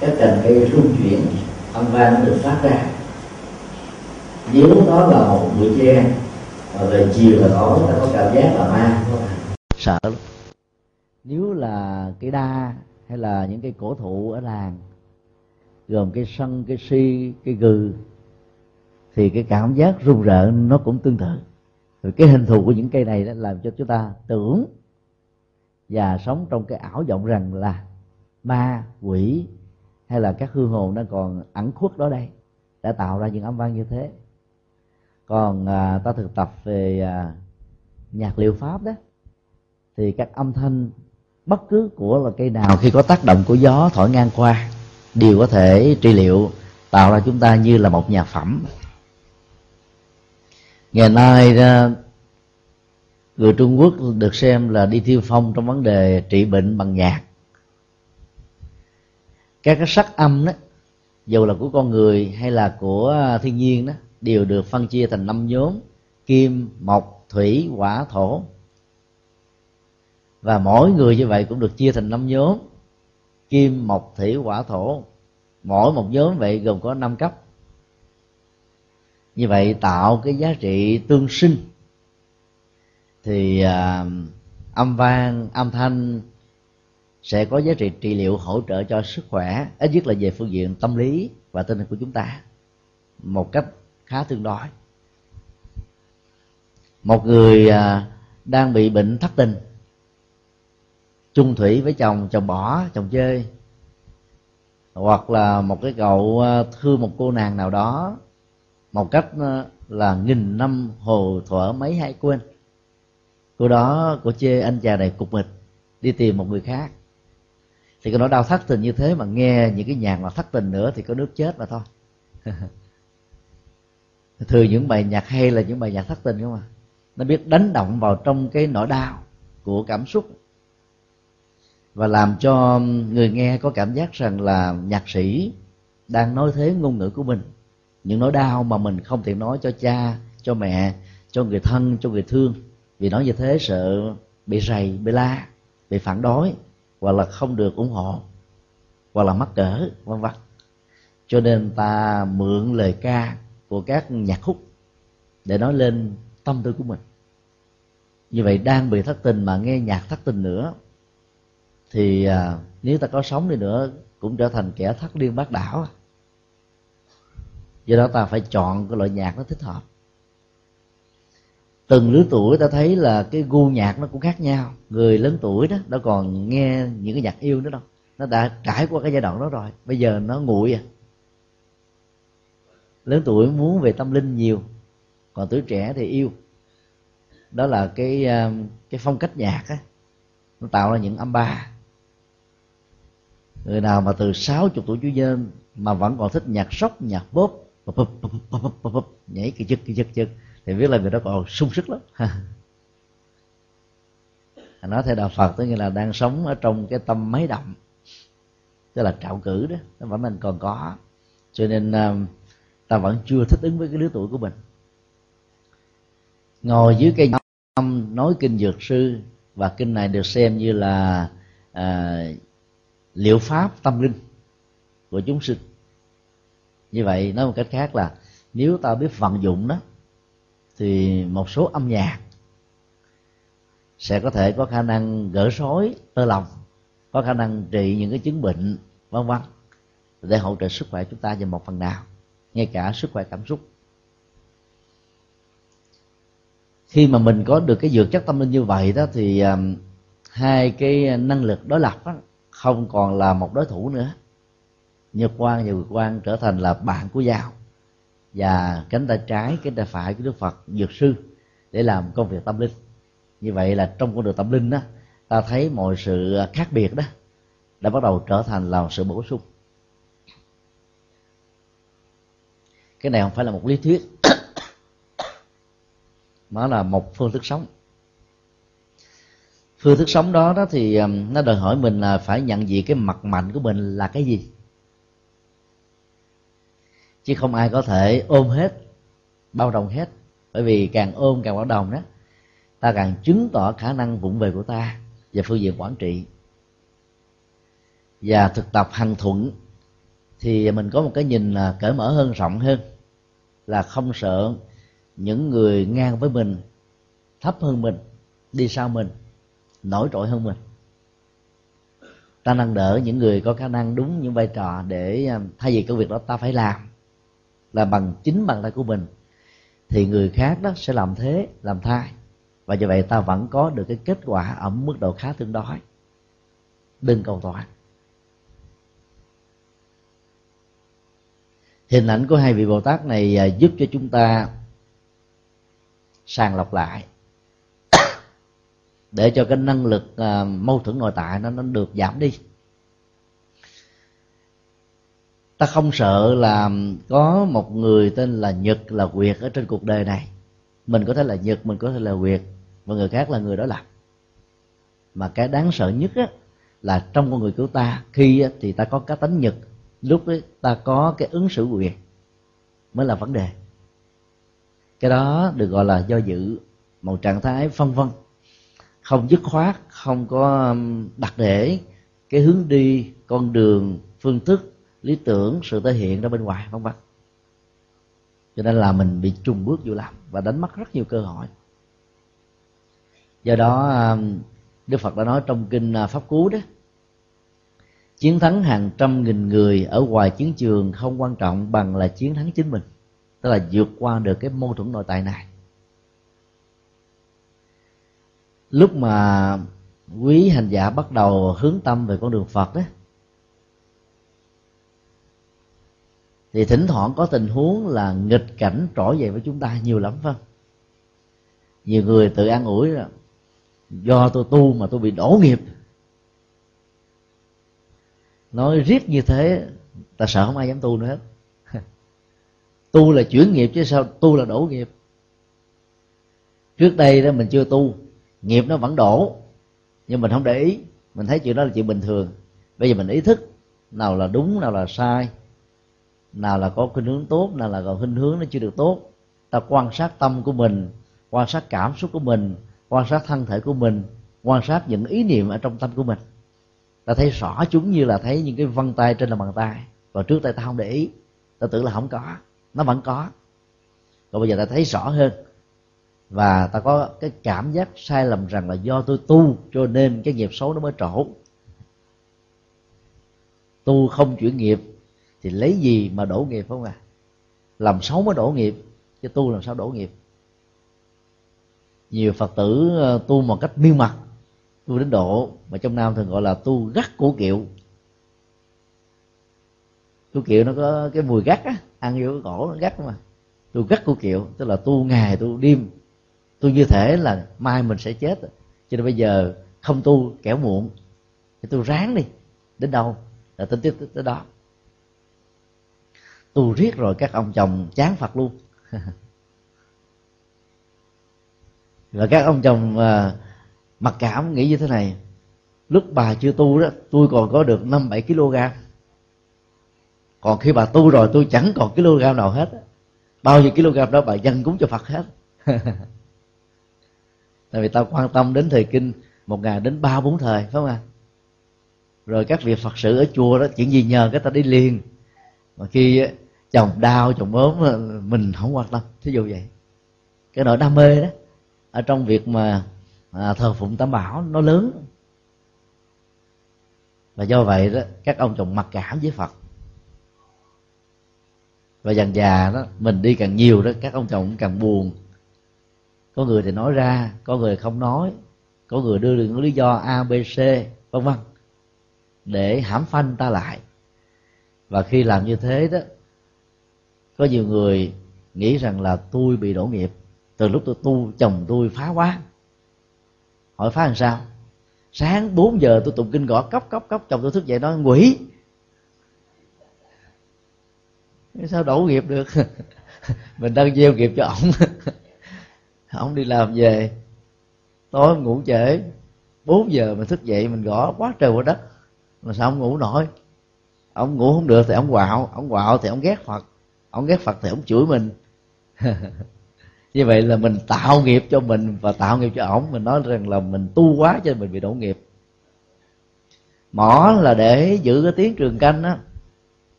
các cành cây rung chuyển, âm vang nó được phát ra. Nếu nó là một bụi tre và về chiều và tối, ta có cảm giác là ma sợ lắm nếu là cây đa hay là những cây cổ thụ ở làng gồm cây sân cây si cây gừ thì cái cảm giác run rợn nó cũng tương tự. Rồi cái hình thù của những cây này đó làm cho chúng ta tưởng và sống trong cái ảo vọng rằng là ma quỷ hay là các hư hồn đang còn ẩn khuất đó đây đã tạo ra những âm vang như thế. Còn à, ta thực tập về à, nhạc liệu pháp đó thì các âm thanh bất cứ của là cây nào khi có tác động của gió thổi ngang qua, đều có thể trị liệu, tạo ra chúng ta như là một nhà phẩm. Ngày nay người trung quốc được xem là đi thiêu phong trong vấn đề trị bệnh bằng nhạc. Các cái sắc âm đó, dù là của con người hay là của thiên nhiên đó, đều được phân chia thành năm nhóm kim, mộc, thủy, hỏa, thổ và mỗi người như vậy cũng được chia thành năm nhóm. Kim mộc thủy hỏa thổ. Mỗi một nhóm vậy gồm có năm cấp. Như vậy tạo cái giá trị tương sinh. Thì à, âm vang âm thanh sẽ có giá trị trị liệu hỗ trợ cho sức khỏe ít nhất là về phương diện tâm lý và tinh thần của chúng ta. Một cách khá tương đối. Một người à, đang bị bệnh thất tình chung thủy với chồng chồng bỏ, chồng chơi. Hoặc là một cái cậu ờ, thương một cô nàng nào đó, một cách ờ, là nghìn năm hồ thuở mấy hay quên. Cô đó, cô chê anh chàng này cục mịch, đi tìm một người khác. Thì cái nỗi đau thất tình như thế mà nghe những cái nhạc mà thất tình nữa thì có nước chết mà thôi. Thường những bài nhạc hay là những bài nhạc thất tình không à? Nó biết đánh động vào trong cái nỗi đau của cảm xúc và làm cho người nghe có cảm giác rằng là nhạc sĩ đang nói thế ngôn ngữ của mình. Những nỗi đau mà mình không thể nói cho cha, cho mẹ, cho người thân, cho người thương. Vì nói như thế sợ bị rầy, bị la, bị phản đối, hoặc là không được ủng hộ, hoặc là mắc cỡ, vân vân. Cho nên ta mượn lời ca của các nhạc khúc để nói lên tâm tư của mình. Như vậy, đang bị thất tình mà nghe nhạc thất tình nữa thì à, nếu ta có sống đi nữa cũng trở thành kẻ thất điên bác đảo. Do đó ta phải chọn cái loại nhạc nó thích hợp. Từng lứa tuổi ta thấy là cái gu nhạc nó cũng khác nhau. Người lớn tuổi đó nó còn nghe những cái nhạc yêu nữa đâu. Nó đã trải qua cái giai đoạn đó rồi. Bây giờ nó nguội à. Lớn tuổi muốn về tâm linh nhiều còn tuổi trẻ thì yêu. Đó là cái à, cái phong cách nhạc á. Nó tạo ra những âm ba người nào mà từ sáu chục tuổi chú dân mà vẫn còn thích nhạc sóc nhạc bóp nhảy cái chực cái chực chực thì biết là người đó còn sung sức lắm. Nói theo đạo phật tức nghĩa là đang sống ở trong cái tâm máy động tức là trạo cử đó nó vẫn mình còn có. Cho nên ờ, ta vẫn chưa thích ứng với cái lứa tuổi của mình. Ngồi dưới cây âm nói kinh dược sư và kinh này được xem như là à, liệu pháp tâm linh của chúng sinh. Như vậy nói một cách khác là nếu ta biết vận dụng đó thì một số âm nhạc sẽ có thể có khả năng gỡ rối tơ lòng có khả năng trị những cái chứng bệnh vân vân để hỗ trợ sức khỏe chúng ta về một phần nào ngay cả sức khỏe cảm xúc. Khi mà mình có được cái dược chất tâm linh như vậy đó thì um, hai cái năng lực đối lập đó, không còn là một đối thủ nữa. Nhật quan và vượt quan trở thành là bạn của giao. Và cánh tay trái, cánh tay phải của đức phật dược sư để làm công việc tâm linh. Như vậy là trong con đường tâm linh đó, ta thấy mọi sự khác biệt đó đã bắt đầu trở thành là sự bổ sung. Cái này không phải là một lý thuyết, mà là một phương thức sống phương thức sống đó đó thì um, nó đòi hỏi mình là phải nhận diện cái mặt mạnh của mình là cái gì. Chứ không ai có thể ôm hết, bao đồng hết. Bởi vì càng ôm càng bao đồng đó, ta càng chứng tỏ khả năng vụng về của ta và phương diện quản trị. Và thực tập hành thuận thì mình có một cái nhìn là cởi mở hơn, rộng hơn, là không sợ những người ngang với mình, thấp hơn mình, đi sau mình nổi trội hơn mình. Ta nâng đỡ những người có khả năng đúng những vai trò để à, thay vì công việc đó ta phải làm là bằng chính bàn tay của mình, thì người khác đó sẽ làm thế, làm thay. Và như vậy ta vẫn có được cái kết quả ở mức độ khá tương đối. Đừng cầu toàn. Hình ảnh của hai vị bồ tát này à, giúp cho chúng ta sàng lọc lại để cho cái năng lực uh, mâu thuẫn nội tại nó nó được giảm đi. Ta không sợ là có một người tên là nhật là quyệt ở trên cuộc đời này. Mình có thể là nhật mình có thể là quyệt và người khác là người đó làm. Mà cái đáng sợ nhất á, là trong con người của ta khi á, thì ta có cá tính nhật lúc ấy ta có cái ứng xử quyệt mới là vấn đề. Cái đó được gọi là do dự một trạng thái phân vân không dứt khoát, không có um, đặt để cái hướng đi, con đường, phương thức, lý tưởng, sự thể hiện ra bên ngoài, vân vân. Cho nên là mình bị trùng bước vô làm và đánh mất rất nhiều cơ hội. Do đó um, đức phật đã nói trong kinh uh, pháp cú đó, chiến thắng hàng trăm nghìn người ở ngoài chiến trường không quan trọng bằng là chiến thắng chính mình. Tức là vượt qua được cái mâu thuẫn nội tại này. Lúc mà quý hành giả bắt đầu hướng tâm về con đường phật đó thì thỉnh thoảng có tình huống là nghịch cảnh trỗi dậy với chúng ta nhiều lắm, phải không? Nhiều người tự an ủi là, do tôi tu mà tôi bị đổ nghiệp. Nói riết như thế, ta sợ không ai dám tu nữa hết. Tu là chuyển nghiệp chứ sao tu là đổ nghiệp? Trước đây đó mình chưa tu nghiệp nó vẫn đổ. Nhưng mình không để ý. Mình thấy chuyện đó là chuyện bình thường. Bây giờ mình ý thức nào là đúng, nào là sai, nào là có khuynh hướng tốt, nào là có khuynh hướng nó chưa được tốt. Ta quan sát tâm của mình, quan sát cảm xúc của mình, quan sát thân thể của mình, quan sát những ý niệm ở trong tâm của mình. Ta thấy rõ chúng như là thấy những cái vân tay trên lòng bàn tay. Và trước tay ta không để ý. Ta tưởng là không có. Nó vẫn có. Còn bây giờ ta thấy rõ hơn và ta có cái cảm giác sai lầm rằng là do tôi tu, cho nên cái nghiệp xấu nó mới trổ. Tu không chuyển nghiệp thì lấy gì mà đổ nghiệp không à? Làm xấu mới đổ nghiệp, chứ tu làm sao đổ nghiệp? Nhiều phật tử ờ, tu một cách miên mặt, tu đến độ mà trong nam thường gọi là tu gắt của kiệu. Tu kiệu nó có cái mùi gắt á, ăn vô cái cổ nó gắt mà. Tu gắt của kiệu, tức là tu ngày, tu đêm tu như thể là mai mình sẽ chết. Cho nên bây giờ không tu kẻo muộn, thì tu ráng đi. Đến đâu là tính tiếp tới đó. Tu riết rồi các ông chồng chán phật luôn. Và các ông chồng à, mặc cảm nghĩ như thế này. Lúc bà chưa tu đó, tôi còn có được năm bảy kg. Còn khi bà tu rồi, tôi chẳng còn kg nào hết. Bao nhiêu kg đó bà dân cúng cho phật hết. tại vì ta quan tâm đến thời kinh một ngày đến ba bốn thời phải không ạ? Rồi các việc phật sự ở chùa đó chuyện gì nhờ cái ta đi liền. Mà khi ờ, chồng đau chồng ốm ờ, mình không quan tâm thí dụ vậy. Cái nỗi đam mê đó ở trong việc mà à, thờ phụng tam bảo nó lớn. Và do vậy đó các ông chồng mặc cảm với phật. Và dần già đó mình đi càng nhiều đó các ông chồng cũng càng buồn có người thì nói ra, có người không nói, có người đưa những lý do a, b, c, vân vân. Để hãm phanh ta lại. Và khi làm như thế đó, có nhiều người nghĩ rằng là tôi bị đổ nghiệp. Từ lúc tôi tu, chồng tôi phá quá. Hỏi phá làm sao? Sáng 4 giờ tôi tụng kinh gõ cốc cốc cốc, chồng tôi thức dậy nói, quỷ! Sao đổ nghiệp được? Mình đang gieo nghiệp cho ổng. ông đi làm về. Tối ngủ trễ. 4 giờ mình thức dậy mình gõ quá trời quá đất. Mà sao ông ngủ nổi? Ông ngủ không được thì ông quạo. Ông quạo thì ông ghét phật. Ông ghét phật thì ông chửi mình. Như vậy là mình tạo nghiệp cho mình và tạo nghiệp cho ổng. Mình nói rằng là mình tu quá cho nên mình bị đổ nghiệp. Mỏ là để giữ cái tiếng trường canh á.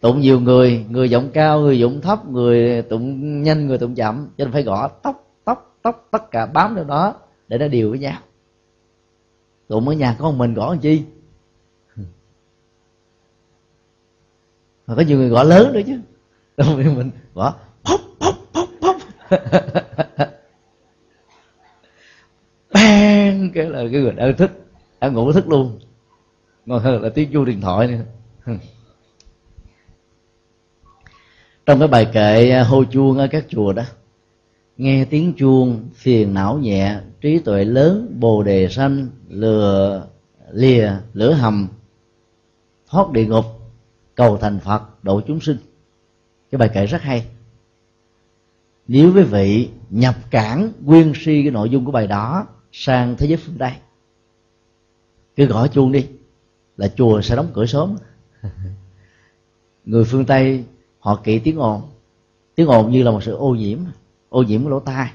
Tụng nhiều người người giọng cao, người giọng thấp, người tụng nhanh, người tụng chậm. Cho nên phải gõ tóc tóc tất cả bám theo đó để nó đều với nhau. Tụi ở nhà có một mình gõ làm chi? Mà có nhiều người gõ lớn nữa chứ. Đâu mình gõ pop pop pop pop bang, cái là cái người đang thức, đang ngủ thức luôn. Ngon hơn là tiếng chuông điện thoại nữa. Trong cái bài kệ à, hô chuông ở các chùa đó nghe tiếng chuông, phiền não nhẹ, trí tuệ lớn, bồ đề sanh, lừa, lìa, lửa hầm. Thoát địa ngục, cầu thành phật, độ chúng sinh. Cái bài kể rất hay. Nếu quý vị nhập cản nguyên si cái nội dung của bài đó sang thế giới phương tây, cứ gõ chuông đi, là chùa sẽ đóng cửa sớm. Người phương tây họ kỹ tiếng ồn. Tiếng ồn như là một sự ô nhiễm ô nhiễm của lỗ tai.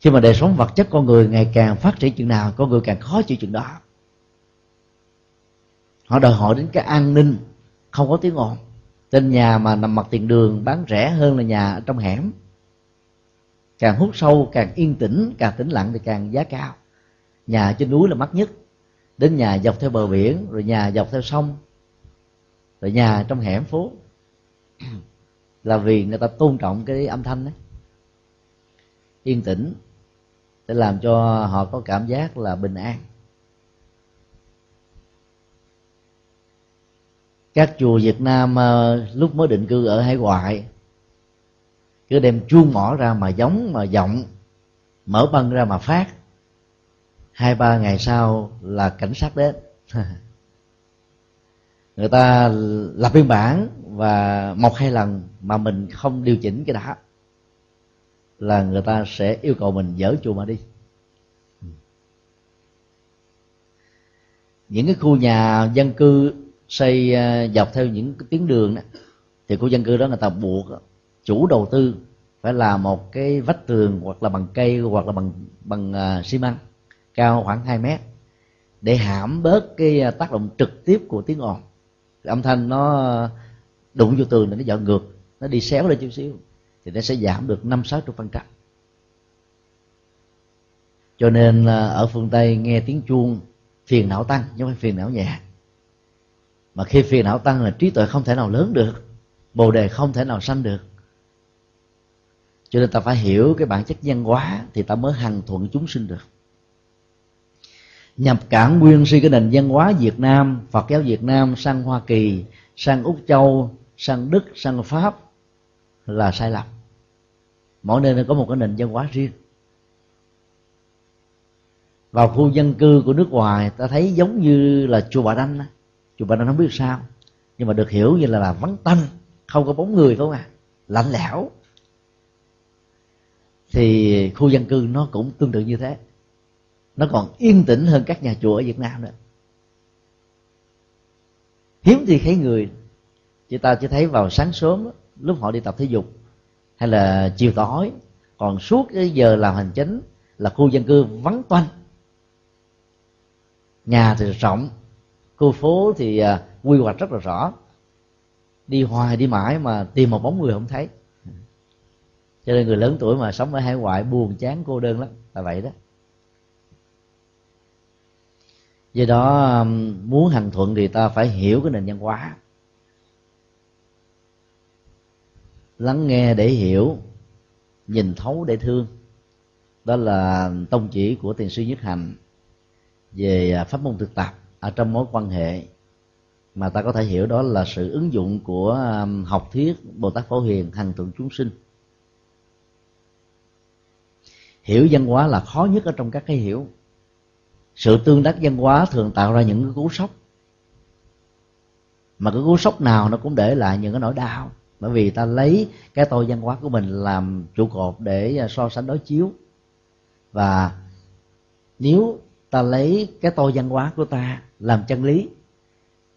Khi mà đời sống vật chất con người ngày càng phát triển chừng nào, con người càng khó chịu chừng đó. Họ đòi hỏi đến cái an ninh, không có tiếng ồn. Trên nhà mà nằm mặt tiền đường bán rẻ hơn là nhà ở trong hẻm. Càng hút sâu, càng yên tĩnh, càng tĩnh lặng thì càng giá cao. Nhà trên núi là mắc nhất. Đến nhà dọc theo bờ biển, rồi nhà dọc theo sông, rồi nhà trong hẻm phố là vì người ta tôn trọng cái âm thanh đấy. Yên tĩnh để làm cho họ có cảm giác là bình an. Các chùa Việt Nam ờ, lúc mới định cư ở hải ngoại, cứ đem chuông mỏ ra mà giống, mà giọng mở băng ra mà phát. Hai, ba ngày sau là cảnh sát đến. Người ta lập biên bản và một hai lần mà mình không điều chỉnh cái đó là người ta sẽ yêu cầu mình dỡ chùa mà đi. Ừ. Những cái khu nhà dân cư xây à, dọc theo những cái tuyến đường đó thì khu dân cư đó người ta buộc chủ đầu tư phải là một cái vách tường hoặc là bằng cây hoặc là bằng bằng uh, xi măng cao khoảng 2 mét để hãm bớt cái à, tác động trực tiếp của tiếng ồn. Âm thanh nó đụng vô tường thì nó dọn ngược nó đi xéo lên chút xíu, thì nó sẽ giảm được năm sáu chục phần trăm. Cho nên ở phương tây nghe tiếng chuông, phiền não tăng nhưng phải phiền não nhẹ. Mà khi phiền não tăng là trí tuệ không thể nào lớn được, bồ đề không thể nào sanh được. Cho nên ta phải hiểu cái bản chất văn hóa, thì ta mới hằng thuận chúng sinh được. Nhập cản nguyên si cái nền văn hóa Việt Nam, Phật giáo Việt Nam, sang Hoa Kỳ, sang Úc Châu, sang Đức, sang Pháp là sai lầm. Mỗi nơi có một cái nền văn hóa riêng. Vào khu dân cư của nước ngoài ta thấy giống như là chùa Bà Đanh chùa Bà Đanh không biết sao nhưng mà được hiểu như là, là vắng tanh không có bóng người không à lạnh lẽo. Thì khu dân cư nó cũng tương tự như thế. Nó còn yên tĩnh hơn các nhà chùa ở Việt Nam nữa. Hiếm thì thấy người chị ta chỉ thấy vào sáng sớm lúc họ đi tập thể dục hay là chiều tối. Còn suốt cái giờ làm hành chính là khu dân cư vắng toanh nhà thì rộng, khu phố thì à, quy hoạch rất là rõ. Đi hoài đi mãi mà tìm một bóng người không thấy. Cho nên người lớn tuổi mà sống ở hải ngoại buồn chán cô đơn lắm, là vậy đó. Do đó muốn hành thuận thì ta phải hiểu cái nền văn hóa. Lắng nghe để hiểu, nhìn thấu để thương. Đó là tông chỉ của tiền sư nhất hành về à, pháp môn thực tập ở trong mối quan hệ. Mà ta có thể hiểu đó là sự ứng dụng của à, học thuyết bồ tát phổ hiền hằng Tượng chúng sinh. Hiểu văn hóa là khó nhất ở trong các cái hiểu. Sự tương tác văn hóa thường tạo ra những cái cú sốc. Mà cái cú sốc nào nó cũng để lại những cái nỗi đau bởi vì ta lấy cái tôi văn hóa của mình làm trụ cột để à, so sánh đối chiếu. Và nếu ta lấy cái tôi văn hóa của ta làm chân lý,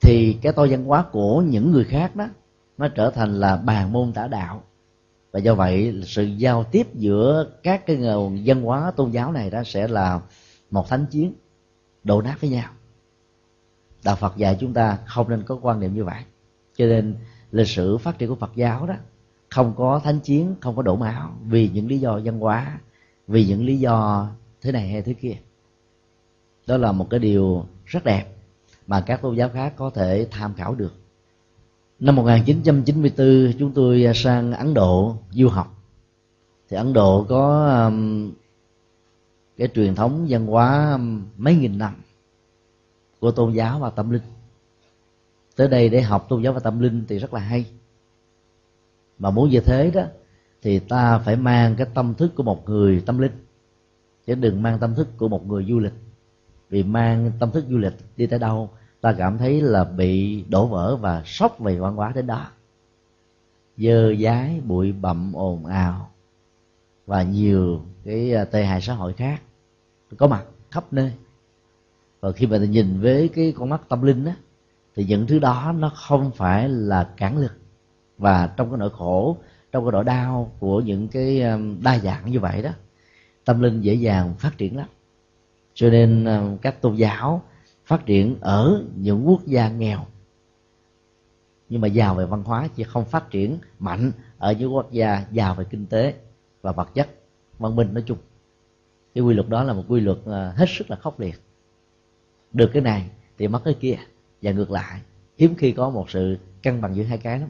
thì cái tôi văn hóa của những người khác đó, nó trở thành là bàn môn tả đạo. Và do vậy, sự giao tiếp giữa các cái nguồn văn hóa tôn giáo này đó sẽ là một thánh chiến, đổ nát với nhau. Đạo phật dạy chúng ta không nên có quan niệm như vậy. Cho nên lịch sử phát triển của phật giáo đó không có thánh chiến không có đổ máu vì những lý do văn hóa vì những lý do thế này hay thế kia. Đó là một cái điều rất đẹp mà các tôn giáo khác có thể tham khảo được. Năm 1994 chúng tôi sang Ấn Độ du học. Thì Ấn Độ có um, cái truyền thống văn hóa um, mấy nghìn năm của tôn giáo và tâm linh tới đây để học tôn giáo và tâm linh thì rất là hay. Mà muốn như thế đó, thì ta phải mang cái tâm thức của một người tâm linh. Chứ đừng mang tâm thức của một người du lịch. Vì mang tâm thức du lịch đi tới đâu, ta cảm thấy là bị đổ vỡ và sốc về văn hóa đến đó. Dơ dái, bụi bặm, ồn ào và nhiều cái à, tệ hại xã hội khác. Có mặt khắp nơi. Và khi mà nhìn với cái con mắt tâm linh á thì những thứ đó nó không phải là cản lực. Và trong cái nỗi khổ, trong cái nỗi đau của những cái um, đa dạng như vậy đó, tâm linh dễ dàng phát triển lắm. Cho nên um, các tôn giáo phát triển ở những quốc gia nghèo. Nhưng mà giàu về văn hóa chứ không phát triển mạnh ở những quốc gia giàu về kinh tế và vật chất, văn minh nói chung. Cái quy luật đó là một quy luật uh, hết sức là khốc liệt. Được cái này thì mất cái kia và ngược lại. Hiếm khi có một sự cân bằng giữa hai cái lắm.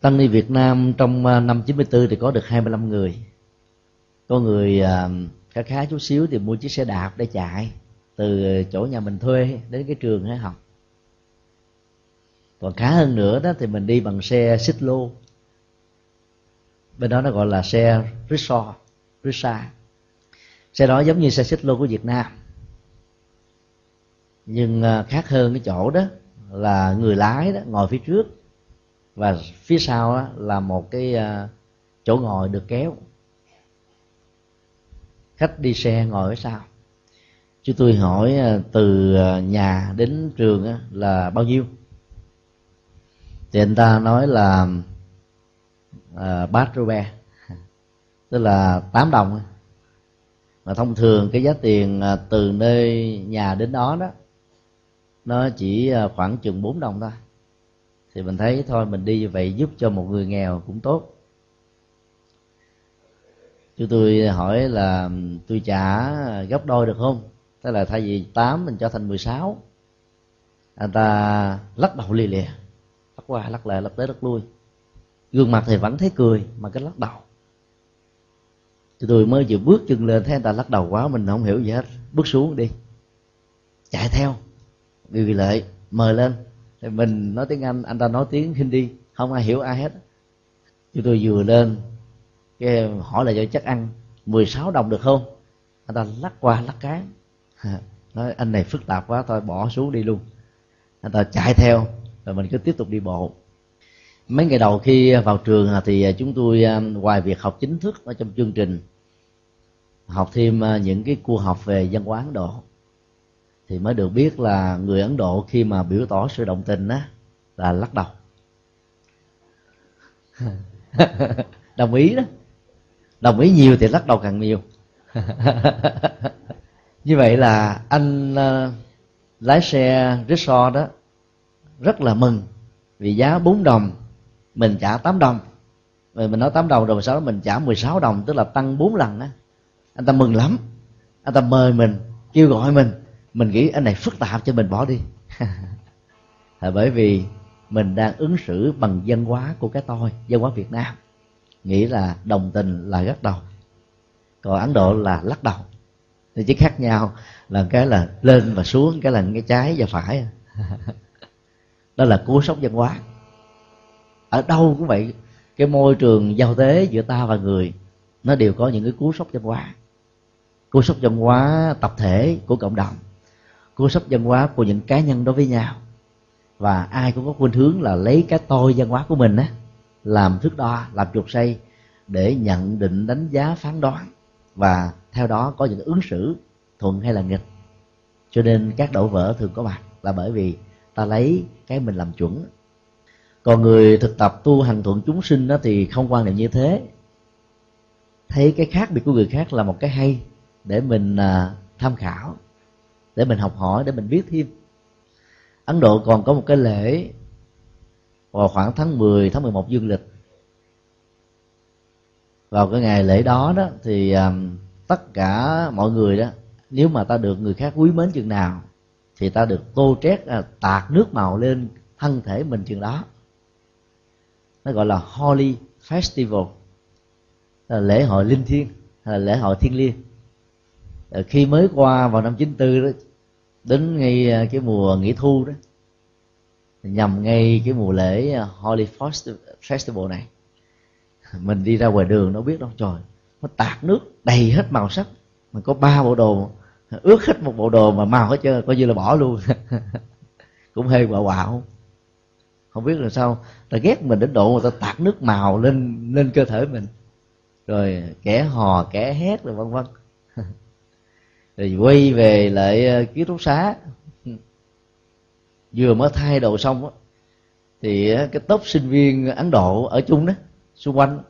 Tăng ni Việt Nam trong à, năm 94 thì có được 25 người. Có người à, khá khá chút xíu thì mua chiếc xe đạp để chạy từ chỗ nhà mình thuê đến cái trường để học. còn khá hơn nữa đó thì mình đi bằng xe xích lô bên đó nó gọi là xe rickshaw rickshaw xe đó giống như xe xích lô của việt nam nhưng à, khác hơn cái chỗ đó là người lái đó ngồi phía trước. Và phía sau đó là một cái à, chỗ ngồi được kéo. Khách đi xe ngồi ở sau. Chứ tôi hỏi à, từ nhà đến trường là bao nhiêu? Thì anh ta nói là à, bát rupee tức là 8 đồng mà thông thường cái giá tiền từ nơi nhà đến đó đó nó chỉ à, khoảng chừng 4 đồng thôi. Thì mình thấy thôi, mình đi như vậy giúp cho một người nghèo cũng tốt. Chú tôi hỏi là, tôi trả gấp đôi được không? Tức là thay vì 8 mình cho thành 16 anh ta lắc đầu lì lìa. Lắc qua, lắc lại, lắc tới, lắc lui. Gương mặt thì vẫn thấy cười, mà cái lắc đầu. Chúng tôi mới vừa bước chân lên, thấy anh ta lắc đầu quá, mình không hiểu gì hết. Bước xuống đi. Chạy theo vì lệ mời lên. Thì mình nói tiếng anh anh ta nói tiếng hindi, không ai hiểu ai hết. Chúng tôi vừa lên, cái hỏi là cho chắc ăn 16 đồng được không? Anh ta lắc qua, lắc cái. Nói, anh này phức tạp quá, thôi bỏ xuống đi luôn. Anh ta chạy theo, rồi mình cứ tiếp tục đi bộ. Mấy ngày đầu khi vào trường thì chúng tôi à, ngoài việc học chính thức ở trong chương trình, học thêm à, những cái cua học về văn hóa ấn độ thì mới được biết là người ấn độ khi mà biểu tỏ sự đồng tình á là lắc đầu. Đồng ý đó. Đồng ý nhiều thì lắc đầu càng nhiều. Như vậy là anh uh, lái xe rickshaw đó rất là mừng vì giá 4 đồng mình trả 8 đồng. Rồi mình nói 8 đồng rồi sau đó mình trả 16 đồng tức là tăng 4 lần á. Anh ta mừng lắm. Anh ta mời mình kêu gọi mình mình nghĩ anh này phức tạp cho mình bỏ đi. Là bởi vì mình đang ứng xử bằng dân hóa của cái tôi dân hóa việt nam. Nghĩ là đồng tình là gắt đầu còn ấn độ là lắc đầu. Thì chỉ khác nhau là cái là lên và xuống cái là cái trái và phải. Đó là cú sốc văn hóa. Ở đâu cũng vậy cái môi trường giao tế giữa ta và người nó đều có những cái cú sốc văn hóa. Cú sốc văn hóa tập thể của cộng đồng cú sốc văn hóa của những cá nhân đối với nhau. Và ai cũng có khuynh hướng là lấy cái tôi văn hóa của mình á, làm thước đo, làm chuột xây để nhận định, đánh giá, phán đoán. Và theo đó có những ứng xử thuận hay là nghịch. Cho nên các đổ vỡ thường có mặt là bởi vì ta lấy cái mình làm chuẩn. Còn người thực tập tu hành thuận chúng sinh đó thì không quan niệm như thế. Thấy cái khác biệt của người khác là một cái hay để mình à, tham khảo để mình học hỏi để mình biết thêm. Ấn độ còn có một cái lễ vào khoảng tháng 10, tháng 11 dương lịch. Vào cái ngày lễ đó đó thì um, tất cả mọi người đó nếu mà ta được người khác quý mến chừng nào thì ta được tô trét à, tạt nước màu lên thân thể mình chừng đó. Nó gọi là Holy Festival là lễ hội linh thiêng là lễ hội thiên liêng. Ờ, khi mới qua vào năm 94 đó đến ngay ờ, cái mùa nghỉ thu đó nhằm ngay cái mùa lễ à, Holy Festival này. Mình đi ra ngoài đường nó biết đâu trời nó tạt nước đầy hết màu sắc. Mà có ba bộ đồ ướt hết một bộ đồ mà màu hết trơn coi như là bỏ luôn. Cũng hơi quạo quạo. Không biết là sao ta ghét mình đến độ người ta tạt nước màu lên lên cơ thể mình. Rồi kẻ hò kẻ hét rồi vân vân rồi quay về lại ờ, ký túc xá. Vừa mới thay đồ xong thì ờ, cái tốp sinh viên ấn độ ở chung đó xung quanh